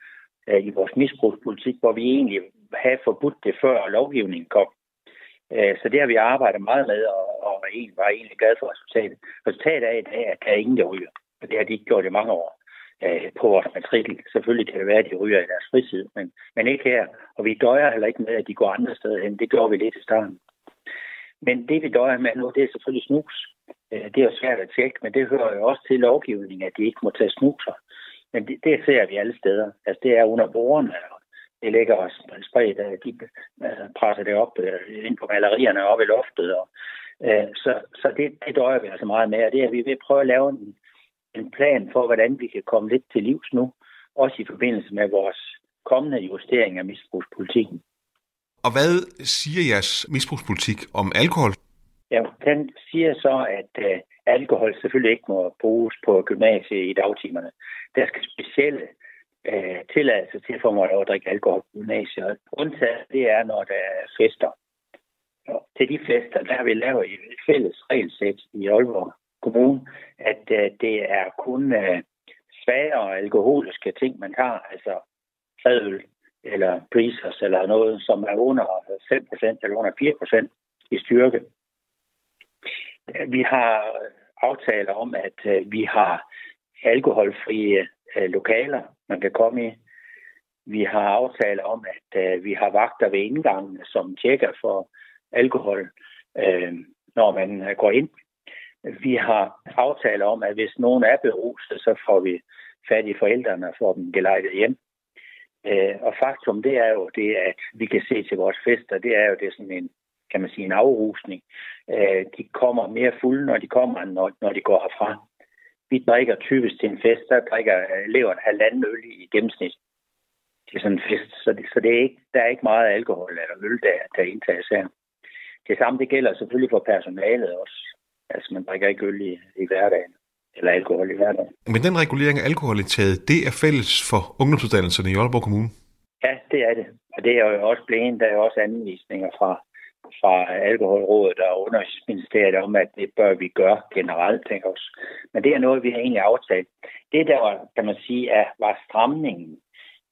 øh, i vores misbrugspolitik, hvor vi egentlig havde forbudt det før lovgivningen kom. Øh, så det har vi arbejdet meget med, og, og var egentlig glad for resultatet. Resultatet er i dag, at der er ingen, der ryger. Og det har de ikke gjort i mange år øh, på vores matrikel. Selvfølgelig kan det være, at de ryger i deres fritid, men, men ikke her. Og vi døjer heller ikke med, at de går andre steder hen. Det gjorde vi lidt i starten. Men det, vi døjer med nu, det er selvfølgelig snus. Øh, det er jo svært at tjekke, men det hører jo også til lovgivningen, at de ikke må tage snuser. Men det, det ser vi alle steder. Altså, det er under bordene, og det ligger også spredt, at øh, de altså, presser det op øh, ind på malerierne op i loftet. Og, øh, så så det, det døjer vi altså meget med, og det er, at vi vil prøve at lave en, en plan for, hvordan vi kan komme lidt til livs nu, også i forbindelse med vores kommende justering af misbrugspolitikken. Og hvad siger jeres misbrugspolitik om alkohol? Ja, den siger så, at øh, alkohol selvfølgelig ikke må bruges på gymnasiet i dagtimerne. Der skal specielle øh, tilladelser til for mig at drikke alkohol på gymnasiet. Undtaget det er, når der er fester. Og til de fester, der har vi lavet et fælles regelsæt i Aalborg Kommune, at øh, det er kun øh, uh, svagere alkoholiske ting, man tager, altså fadøl eller breezers eller noget, som er under 5% eller under 4% i styrke. Vi har aftaler om, at øh, vi har alkoholfrie øh, lokaler, man kan komme i. Vi har aftaler om, at øh, vi har vagter ved indgangen, som tjekker for alkohol, når man går ind. Vi har aftaler om, at hvis nogen er beruset, så får vi fat i forældrene og får dem gelejtet hjem. Og faktum, det er jo det, at vi kan se til vores fester, det er jo det sådan en kan man sige, en afrusning. Øh, de kommer mere fulde, når de kommer, end når, når de går herfra. Vi drikker typisk til en fest, der drikker eleverne halvanden øl i gennemsnit til sådan en fest. Så, det, så det er ikke, der er ikke meget alkohol eller øl, der, der indtages her. Det samme det gælder selvfølgelig for personalet også. Altså man drikker ikke øl i, i hverdagen eller alkohol i hverdagen. Men den regulering af alkoholindtaget, det er fælles for ungdomsuddannelserne i Aalborg Kommune? Ja, det er det. Og det er jo også blevet, der er jo også anvisninger fra fra Alkoholrådet og Undervisningsministeriet om, at det bør vi gøre generelt, tænker os. Men det er noget, vi har egentlig aftalt. Det, der var, kan man sige, er, var stramningen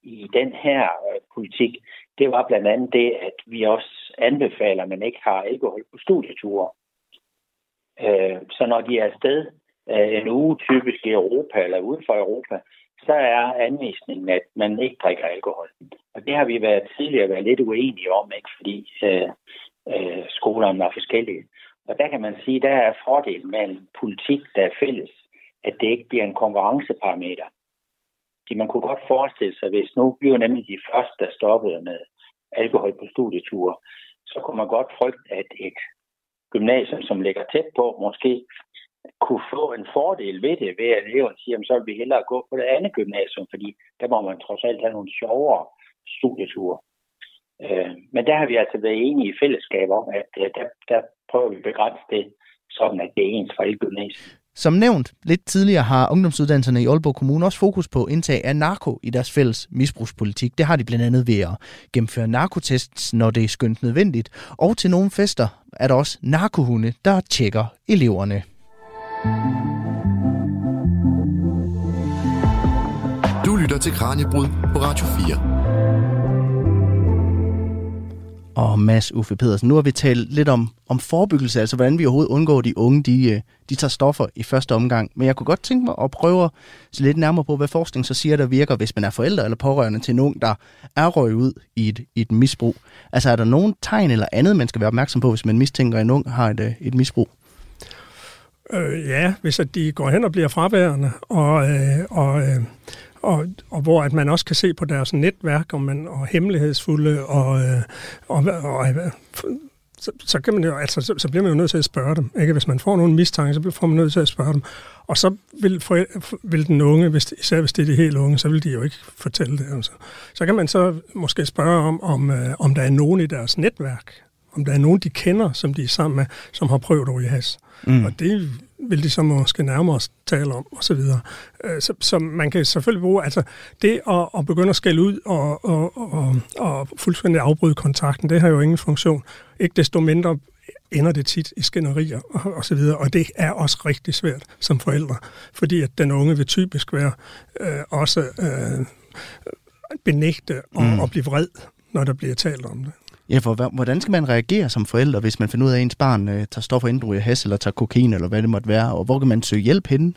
i den her øh, politik, det var blandt andet det, at vi også anbefaler, at man ikke har alkohol på studieture. Øh, så når de er afsted øh, en uge, typisk i Europa eller uden for Europa, så er anvisningen, at man ikke drikker alkohol. Og det har vi været tidligere været lidt uenige om, ikke? fordi øh, øh, skolerne var forskellige. Og der kan man sige, der er fordelen med en politik, der er fælles, at det ikke bliver en konkurrenceparameter. Fordi man kunne godt forestille sig, hvis nu bliver nemlig de første, der stoppede med alkohol på studieture, så kunne man godt frygte, at et gymnasium, som ligger tæt på, måske kunne få en fordel ved det, ved at eleverne siger, at så vil vi hellere gå på det andet gymnasium, fordi der må man trods alt have nogle sjovere studieture. Øh, men der har vi altså været enige i fællesskab om, at øh, der, der prøver vi at begrænse det, sådan at det er ens for gymnasier. Som nævnt lidt tidligere har ungdomsuddannelserne i Aalborg Kommune også fokus på indtag af narko i deres fælles misbrugspolitik. Det har de blandt andet ved at gennemføre narkotests, når det er skønt nødvendigt. Og til nogle fester er der også narkohunde, der tjekker eleverne. Du lytter til Kranjebrud på Radio 4 og Mads Uffe Pedersen. Nu har vi talt lidt om, om forebyggelse, altså hvordan vi overhovedet undgår, at de unge de, øh, de tager stoffer i første omgang. Men jeg kunne godt tænke mig at prøve at se lidt nærmere på, hvad forskning så siger, der virker, hvis man er forældre eller pårørende til en ung, der er røget ud i et, i et misbrug. Altså er der nogen tegn eller andet, man skal være opmærksom på, hvis man mistænker, at en ung har et, øh, et misbrug? Øh, ja, hvis at de går hen og bliver fraværende, og, øh, og øh, og, og hvor at man også kan se på deres netværk og, man, og hemmelighedsfulde og, øh, og, og, og så, så, kan man jo, altså, så, så bliver man jo nødt til at spørge dem. Ikke? Hvis man får nogen mistanke, så får man nødt til at spørge dem. Og så vil, for, vil den unge, hvis, især hvis det er de helt unge, så vil de jo ikke fortælle det. Altså. Så kan man så måske spørge om, om, øh, om der er nogen i deres netværk, om der er nogen, de kender, som de er sammen med, som har prøvet at ryge has. Mm. Og det vil de så måske nærmere tale om, og så videre. Øh, så, så man kan selvfølgelig bruge, altså det at, at begynde at skælde ud og, og, og, og fuldstændig afbryde kontakten, det har jo ingen funktion. Ikke desto mindre ender det tit i skænderier og, og så videre, og det er også rigtig svært som forældre, fordi at den unge vil typisk være øh, også øh, benægte og, mm. og blive vred, når der bliver talt om det. Ja, for hvordan skal man reagere som forældre, hvis man finder ud af, at ens barn øh, tager stoffer, enten i has eller tager kokain, eller hvad det måtte være, og hvor kan man søge hjælp henne?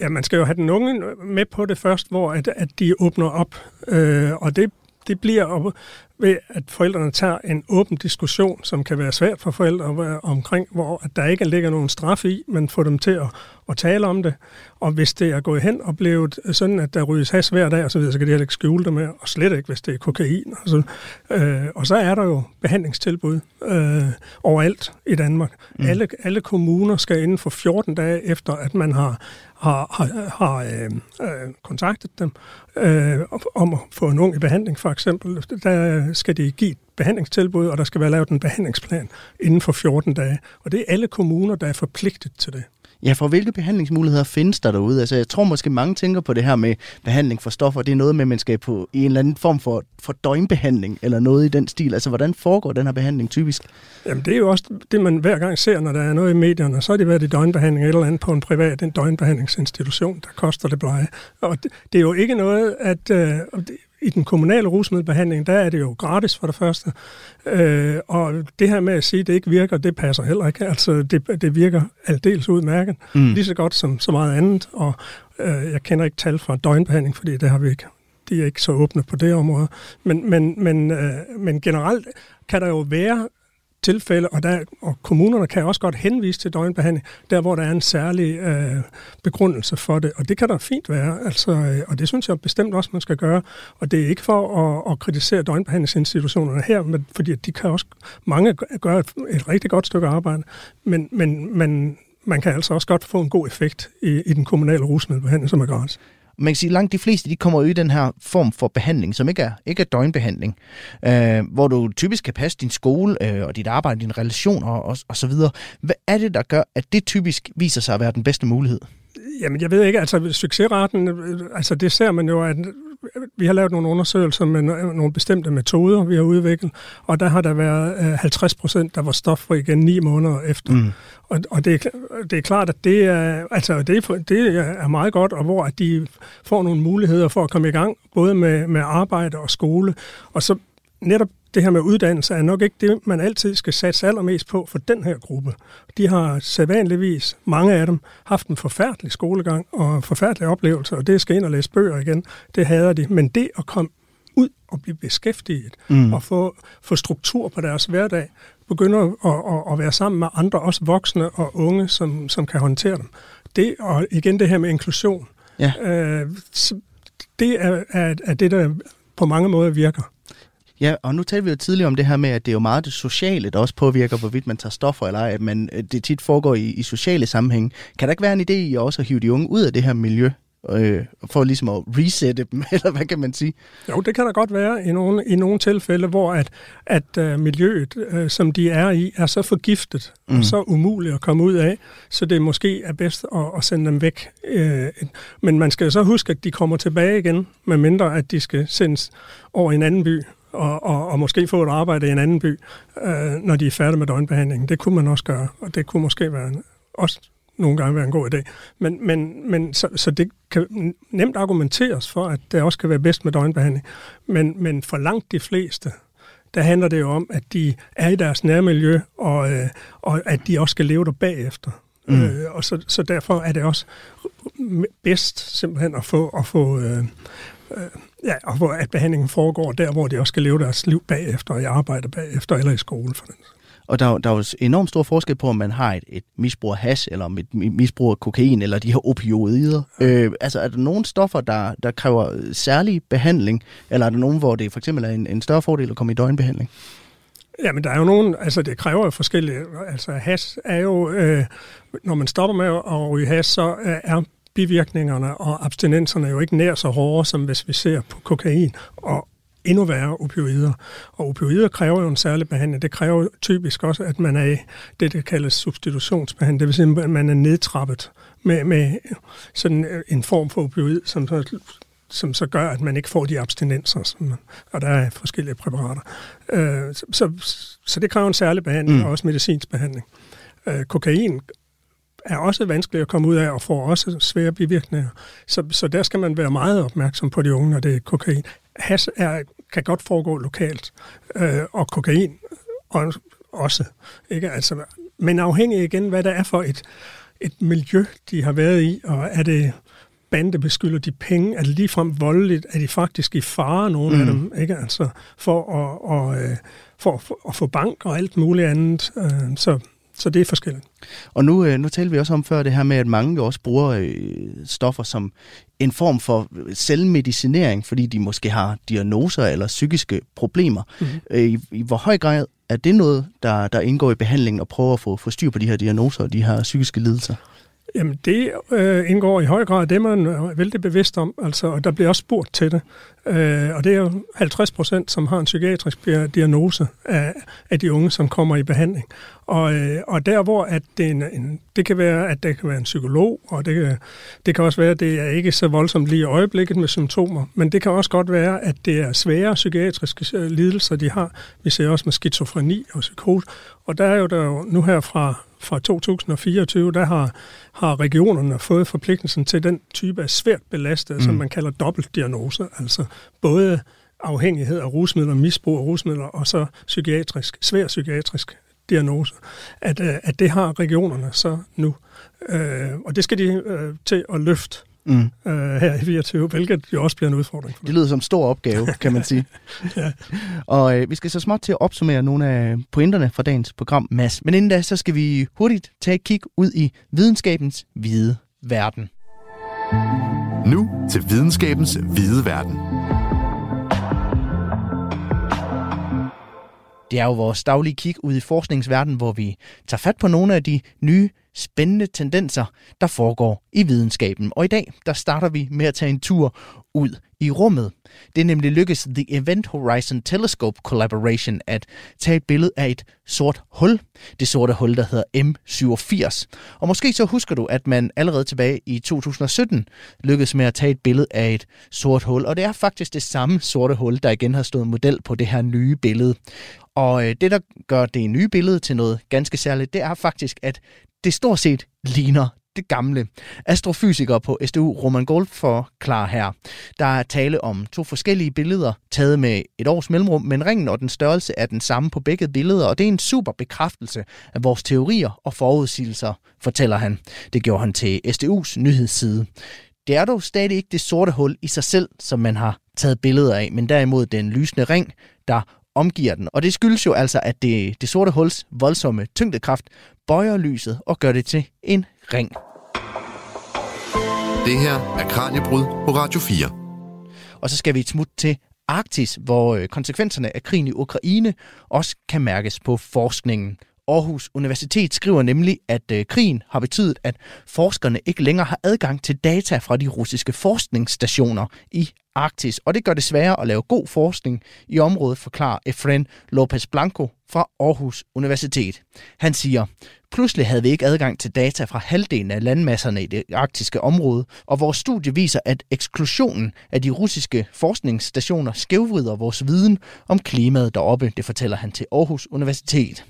Ja, man skal jo have den unge med på det først, hvor at, at de åbner op, øh, og det, det bliver ved, at forældrene tager en åben diskussion, som kan være svært for forældre omkring, hvor at der ikke ligger nogen straf i, men får dem til at, at tale om det. Og hvis det er gået hen og blevet sådan, at der ryges has hver dag, og så, videre, så kan de heller ikke skjule det med, og slet ikke, hvis det er kokain. Og så, øh, og så er der jo behandlingstilbud øh, overalt i Danmark. Mm. Alle, alle kommuner skal inden for 14 dage efter, at man har, har, har, har øh, øh, kontaktet dem øh, om at få en ung i behandling, for eksempel, der skal de give et behandlingstilbud, og der skal være lavet en behandlingsplan inden for 14 dage. Og det er alle kommuner, der er forpligtet til det. Ja, for hvilke behandlingsmuligheder findes der derude? Altså, jeg tror måske mange tænker på det her med behandling for stoffer. Det er noget med, at man skal på en eller anden form for, for døgnbehandling, eller noget i den stil. Altså, hvordan foregår den her behandling typisk? Jamen, det er jo også det, man hver gang ser, når der er noget i medierne. Så har det været i døgnbehandling eller andet på en privat en døgnbehandlingsinstitution, der koster det pleje. Og det, det er jo ikke noget, at... Øh, det, i den kommunale rusmiddelbehandling, der er det jo gratis for det første. Øh, og det her med at sige, at det ikke virker, det passer heller ikke. Altså, det, det virker aldeles udmærket. Mm. Lige så godt som så meget andet. Og øh, jeg kender ikke tal fra døgnbehandling, fordi det har vi ikke. De er ikke så åbne på det område. Men, men, men, øh, men generelt kan der jo være tilfælde, og, der, og kommunerne kan også godt henvise til døgnbehandling, der hvor der er en særlig øh, begrundelse for det, og det kan der fint være, altså, øh, og det synes jeg bestemt også, man skal gøre, og det er ikke for at, at kritisere døgnbehandlingsinstitutionerne her, men fordi de kan også, mange gør et, et rigtig godt stykke arbejde, men, men, men man kan altså også godt få en god effekt i, i den kommunale rusmiddelbehandling, som er gratis man kan sige, at langt de fleste de kommer jo i den her form for behandling, som ikke er, ikke er døgnbehandling, øh, hvor du typisk kan passe din skole øh, og dit arbejde, dine relationer og, og så videre. Hvad er det, der gør, at det typisk viser sig at være den bedste mulighed? Jamen, jeg ved ikke, altså succesraten, øh, altså det ser man jo, at vi har lavet nogle undersøgelser med nogle bestemte metoder, vi har udviklet, og der har der været 50 øh, procent, der var stoffri igen ni måneder efter. Mm. Og, og det, det er klart, at det er, altså det, det er meget godt, og hvor at de får nogle muligheder for at komme i gang, både med, med arbejde og skole, og så netop det her med uddannelse er nok ikke det, man altid skal satse allermest på for den her gruppe. De har sædvanligvis, mange af dem, haft en forfærdelig skolegang og forfærdelige oplevelser, og det skal ind og læse bøger igen, det hader de. Men det at komme ud og blive beskæftiget mm. og få, få struktur på deres hverdag, begynder at, at, at være sammen med andre, også voksne og unge, som, som kan håndtere dem. Det, og igen det her med inklusion, ja. øh, det er, er, er det, der på mange måder virker. Ja, og nu talte vi jo tidligere om det her med, at det er jo meget det sociale, der også påvirker, hvorvidt man tager stoffer eller ej, at man, det tit foregår i, i sociale sammenhæng. Kan der ikke være en idé i også at hive de unge ud af det her miljø, øh, for ligesom at resette dem, eller hvad kan man sige? Jo, det kan der godt være i nogle, i nogle tilfælde, hvor at, at uh, miljøet, uh, som de er i, er så forgiftet mm. og så umuligt at komme ud af, så det måske er bedst at, at sende dem væk. Uh, men man skal så huske, at de kommer tilbage igen, medmindre at de skal sendes over en anden by og, og, og måske få et arbejde i en anden by, øh, når de er færdige med døgnbehandling. Det kunne man også gøre, og det kunne måske være også nogle gange være en god idé. Men, men, men så, så det kan nemt argumenteres for, at det også kan være bedst med døgnbehandling. Men, men for langt de fleste, der handler det jo om, at de er i deres nærmiljø, og, øh, og at de også skal leve der bagefter. Mm. Øh, og så, så derfor er det også bedst simpelthen at få, at få øh, øh, ja, og hvor at behandlingen foregår der, hvor de også skal leve deres liv bagefter, og i arbejde bagefter, eller i skole for den. Og der, der er jo enormt stor forskel på, om man har et, et misbrug af hash, eller et misbrug af kokain, eller de her opioider. Øh, altså, er der nogle stoffer, der, der kræver særlig behandling, eller er der nogen, hvor det for eksempel er en, en større fordel at komme i døgnbehandling? Jamen, der er jo nogen, altså det kræver jo forskellige, altså has er jo, øh, når man stopper med at ryge has, så er bivirkningerne og abstinenserne jo ikke nær så hårde, som hvis vi ser på kokain og endnu værre opioider. Og opioider kræver jo en særlig behandling. Det kræver typisk også, at man er i det, der kaldes substitutionsbehandling. Det vil sige, at man er nedtrappet med, med sådan en form for opioid, som så som så gør, at man ikke får de abstinenser, som man, og der er forskellige præparater. Øh, så, så, så det kræver en særlig behandling, mm. og også medicinsk behandling. Øh, kokain er også vanskeligt at komme ud af, og får også svære bivirkninger. Så, så der skal man være meget opmærksom på de unge, når det er kokain. Has er, kan godt foregå lokalt, øh, og kokain også. Ikke? Altså, men afhængig igen, hvad der er for et, et miljø, de har været i, og er det bande beskylder de penge, er det ligefrem voldeligt, er de faktisk i fare, nogle mm. af dem, ikke? Altså, for at, og, øh, for, for at få bank og alt muligt andet. Øh, så, så det er forskelligt. Og nu, øh, nu talte vi også om før det her med, at mange jo også bruger stoffer som en form for selvmedicinering, fordi de måske har diagnoser eller psykiske problemer. Mm-hmm. I, I hvor høj grad er det noget, der, der indgår i behandlingen og prøver at få, få styr på de her diagnoser og de her psykiske lidelser? Jamen, det øh, indgår i høj grad, det man er vældig bevidst om, altså, og der bliver også spurgt til det. Øh, og det er jo 50 procent, som har en psykiatrisk diagnose af, af de unge, som kommer i behandling. Og, øh, og der, hvor at det, en, en, det kan være, at det kan være en psykolog, og det kan, det kan også være, at det er ikke så voldsomt lige i øjeblikket med symptomer, men det kan også godt være, at det er svære psykiatriske øh, lidelser, de har. Vi ser også med skizofreni og psykose. Og der er jo der jo nu her fra fra 2024, der har, har regionerne fået forpligtelsen til den type af svært belastet, mm. som man kalder dobbeltdiagnose, altså både afhængighed af rusmidler, misbrug af rusmidler, og så psykiatrisk, svær psykiatrisk diagnose, at, øh, at det har regionerne så nu. Øh, og det skal de øh, til at løfte mm. øh, her i 24, hvilket jo også bliver en udfordring. For det lyder som en stor opgave, kan man sige. ja. Og øh, vi skal så småt til at opsummere nogle af pointerne fra dagens program, Mads. Men inden da, så skal vi hurtigt tage et kig ud i videnskabens hvide verden. Nu til videnskabens hvide verden. Det er jo vores daglige kig ud i forskningsverdenen, hvor vi tager fat på nogle af de nye spændende tendenser, der foregår i videnskaben. Og i dag, der starter vi med at tage en tur ud i rummet. Det er nemlig lykkedes The Event Horizon Telescope Collaboration at tage et billede af et sort hul. Det sorte hul, der hedder M87. Og måske så husker du, at man allerede tilbage i 2017 lykkedes med at tage et billede af et sort hul. Og det er faktisk det samme sorte hul, der igen har stået model på det her nye billede. Og øh, det, der gør det nye billede til noget ganske særligt, det er faktisk, at det stort set ligner det gamle. Astrofysiker på SDU Roman Gold klar her. Der er tale om to forskellige billeder, taget med et års mellemrum, men ringen og den størrelse er den samme på begge billeder, og det er en super bekræftelse af vores teorier og forudsigelser, fortæller han. Det gjorde han til SDU's nyhedsside. Det er dog stadig ikke det sorte hul i sig selv, som man har taget billeder af, men derimod den lysende ring, der omgiver den. Og det skyldes jo altså, at det, det sorte huls voldsomme tyngdekraft bøjer lyset og gør det til en ring. Det her er Kranjebrud på Radio 4. Og så skal vi et smut til Arktis, hvor øh, konsekvenserne af krigen i Ukraine også kan mærkes på forskningen. Aarhus Universitet skriver nemlig, at øh, krigen har betydet, at forskerne ikke længere har adgang til data fra de russiske forskningsstationer i Arktis, og det gør det sværere at lave god forskning i området, forklarer Efren Lopez Blanco fra Aarhus Universitet. Han siger, pludselig havde vi ikke adgang til data fra halvdelen af landmasserne i det arktiske område, og vores studie viser, at eksklusionen af de russiske forskningsstationer skævvrider vores viden om klimaet deroppe, det fortæller han til Aarhus Universitet.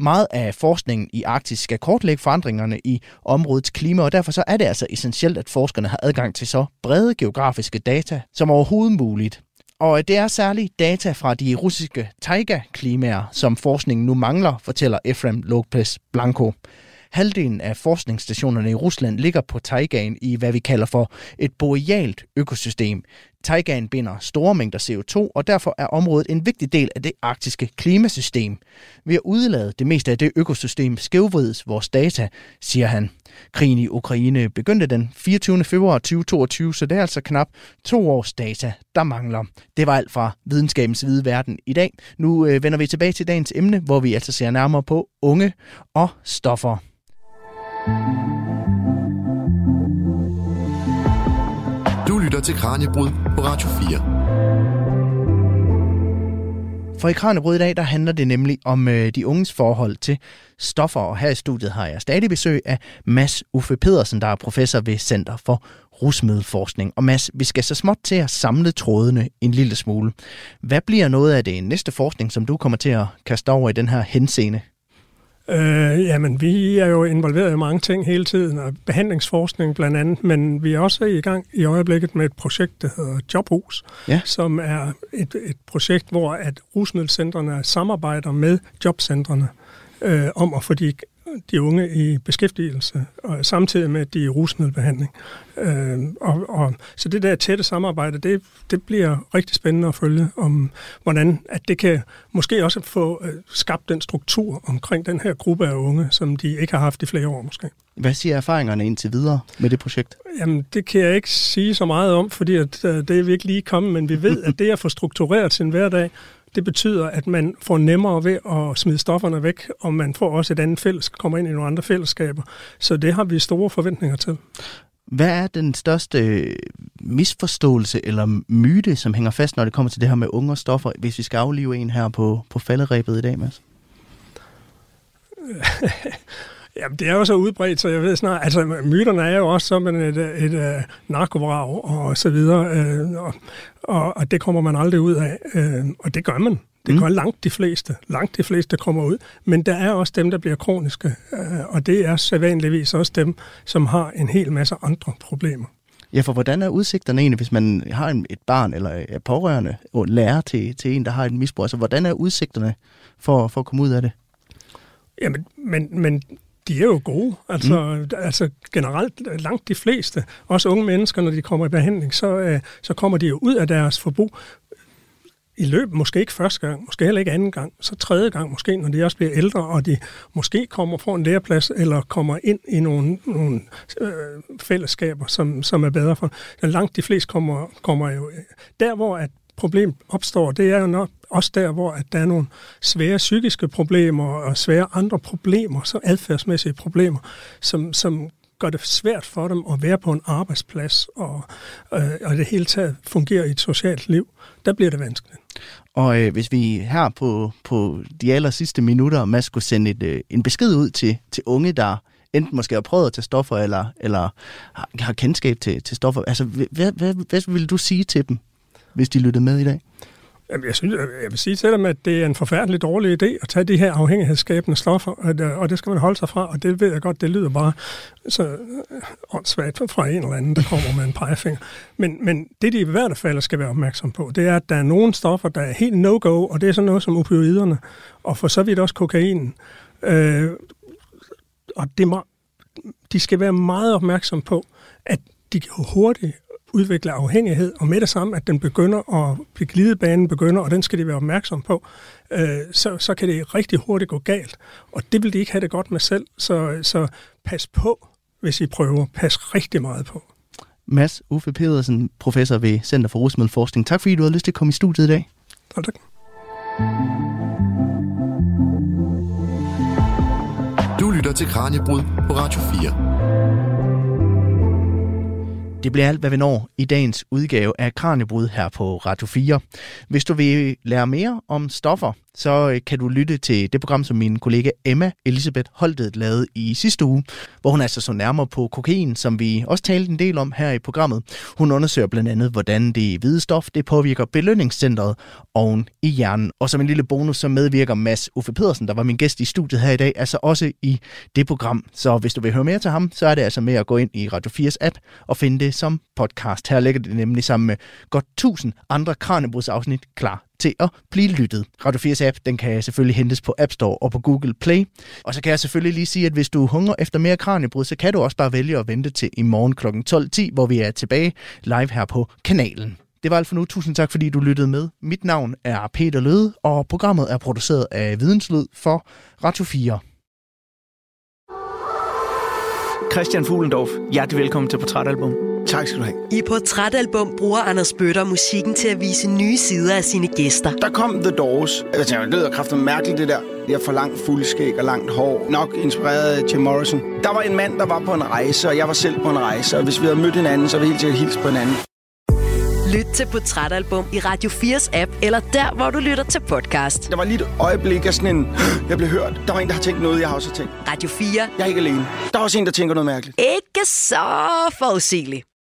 Meget af forskningen i Arktis skal kortlægge forandringerne i områdets klima, og derfor så er det altså essentielt, at forskerne har adgang til så brede geografiske data som overhovedet muligt. Og øh, det er særligt data fra de russiske taiga-klimaer, som forskningen nu mangler, fortæller Efrem Lopez Blanco. Halvdelen af forskningsstationerne i Rusland ligger på taigaen i hvad vi kalder for et borealt økosystem. Taigaen binder store mængder CO2, og derfor er området en vigtig del af det arktiske klimasystem. Ved at udelade det meste af det økosystem skævvrides vores data, siger han. Krigen i Ukraine begyndte den 24. februar 2022, så det er altså knap to års data, der mangler. Det var alt fra videnskabens hvide verden i dag. Nu øh, vender vi tilbage til dagens emne, hvor vi altså ser nærmere på unge og stoffer. Du lytter til Kranjebrud på Radio 4. For i Kranjebrud i dag, der handler det nemlig om øh, de unges forhold til stoffer. Og her i studiet har jeg stadig besøg af Mads Uffe Pedersen, der er professor ved Center for Rusmiddelforskning. Og Mads, vi skal så småt til at samle trådene en lille smule. Hvad bliver noget af det næste forskning, som du kommer til at kaste over i den her henseende? Øh, jamen, vi er jo involveret i mange ting hele tiden, og behandlingsforskning blandt andet, men vi er også i gang i øjeblikket med et projekt, der hedder Jobhus, ja. som er et, et projekt, hvor at rusmiddelcentrene samarbejder med jobcentrene øh, om at få de de unge i beskæftigelse, og samtidig med de i rusmiddelbehandling. Øh, og, og, så det der tætte samarbejde, det, det bliver rigtig spændende at følge, om hvordan at det kan måske også få øh, skabt den struktur omkring den her gruppe af unge, som de ikke har haft i flere år måske. Hvad siger erfaringerne indtil videre med det projekt? Jamen, det kan jeg ikke sige så meget om, fordi at, øh, det er vi ikke lige kommet, men vi ved, at det at få struktureret sin hverdag, det betyder, at man får nemmere ved at smide stofferne væk, og man får også et andet fælles, kommer ind i nogle andre fællesskaber. Så det har vi store forventninger til. Hvad er den største misforståelse eller myte, som hænger fast, når det kommer til det her med unge og stoffer, hvis vi skal aflive en her på, på falderæbet i dag, Mads? Jamen, det er jo så udbredt, så jeg ved snart, altså myterne er jo også som et, et, et, et uh, narkovrag og så videre, øh, og, og, og det kommer man aldrig ud af, øh, og det gør man. Det mm. gør langt de fleste. Langt de fleste kommer ud. Men der er også dem, der bliver kroniske, øh, og det er sædvanligvis også dem, som har en hel masse andre problemer. Ja, for hvordan er udsigterne egentlig, hvis man har en, et barn eller er pårørende og lærer til, til en, der har et misbrug? Altså, hvordan er udsigterne for, for at komme ud af det? Jamen, men, men de er jo gode. Altså, mm. altså generelt langt de fleste, også unge mennesker, når de kommer i behandling, så, øh, så kommer de jo ud af deres forbrug i løbet, måske ikke første gang, måske heller ikke anden gang, så tredje gang måske, når de også bliver ældre, og de måske kommer fra en læreplads, eller kommer ind i nogle, nogle øh, fællesskaber, som, som er bedre for. Langt de fleste kommer, kommer jo der, hvor at problem opstår, det er jo nok også der, hvor at der er nogle svære psykiske problemer og svære andre problemer, så adfærdsmæssige problemer, som, som gør det svært for dem at være på en arbejdsplads og, øh, og det hele taget fungere i et socialt liv. Der bliver det vanskeligt. Og øh, hvis vi her på, på de aller sidste minutter, man skulle sende et, øh, en besked ud til, til unge, der enten måske har prøvet at tage stoffer, eller, eller har, har kendskab til, til stoffer, altså hvad, hvad, hvad vil du sige til dem, hvis de lyttede med i dag? Jamen, jeg, synes, jeg vil sige til dem, at det er en forfærdelig dårlig idé at tage de her afhængighedsskabende stoffer, og det, og det skal man holde sig fra, og det ved jeg godt, det lyder bare så øh, åndssvagt fra en eller anden, der kommer med en pegefinger. Men, men det, de i hvert fald skal være opmærksom på, det er, at der er nogle stoffer, der er helt no-go, og det er sådan noget som opioiderne, og for så vidt også kokainen. Øh, og det må, de skal være meget opmærksom på, at de kan hurtigt udvikle afhængighed, og med det samme, at den begynder at blive glidebanen begynder, og den skal de være opmærksom på, øh, så, så kan det rigtig hurtigt gå galt. Og det vil de ikke have det godt med selv, så, så pas på, hvis I prøver. Pas rigtig meget på. Mads Uffe Pedersen, professor ved Center for Rusmiddelforskning. Tak fordi du har lyst til at komme i studiet i dag. Tak. tak. Du lytter til Kranjebrud på Radio 4. Det bliver alt, hvad vi når i dagens udgave af Kranjebrud her på Radio 4. Hvis du vil lære mere om stoffer, så øh, kan du lytte til det program, som min kollega Emma Elisabeth Holtet lavede i sidste uge, hvor hun altså så nærmere på kokain, som vi også talte en del om her i programmet. Hun undersøger blandt andet, hvordan det hvide stof det påvirker belønningscentret oven i hjernen. Og som en lille bonus, så medvirker Mads Uffe Pedersen, der var min gæst i studiet her i dag, altså også i det program. Så hvis du vil høre mere til ham, så er det altså med at gå ind i Radio 4's app og finde det som podcast. Her ligger det nemlig sammen med godt 1000 andre Kranjebrudsafsnit klar til at blive lyttet. Radio 4's app, den kan selvfølgelig hentes på App Store og på Google Play. Og så kan jeg selvfølgelig lige sige, at hvis du hungrer efter mere Kranjebrud, så kan du også bare vælge at vente til i morgen kl. 12.10, hvor vi er tilbage live her på kanalen. Det var alt for nu. Tusind tak, fordi du lyttede med. Mit navn er Peter Løde, og programmet er produceret af Videnslyd for Radio 4. Christian Fuglendorf, hjertelig velkommen til Portrætalbum. Tak skal du have. I Portrætalbum bruger Anders Bøtter musikken til at vise nye sider af sine gæster. Der kom The Doors. Jeg tænkte, det lyder kraftigt mærkeligt, det der. Er for langt fuldskæg og langt hår. Nok inspireret af Jim Morrison. Der var en mand, der var på en rejse, og jeg var selv på en rejse. Og hvis vi havde mødt hinanden, så ville vi helt sikkert hilse på hinanden. Lyt til Portrætalbum i Radio 4's app, eller der, hvor du lytter til podcast. Der var lige et øjeblik af sådan en... Jeg blev hørt. Der var en, der har tænkt noget, jeg har også tænkt. Radio 4. Jeg er ikke alene. Der er også en, der tænker noget mærkeligt. Ikke så forudsigeligt.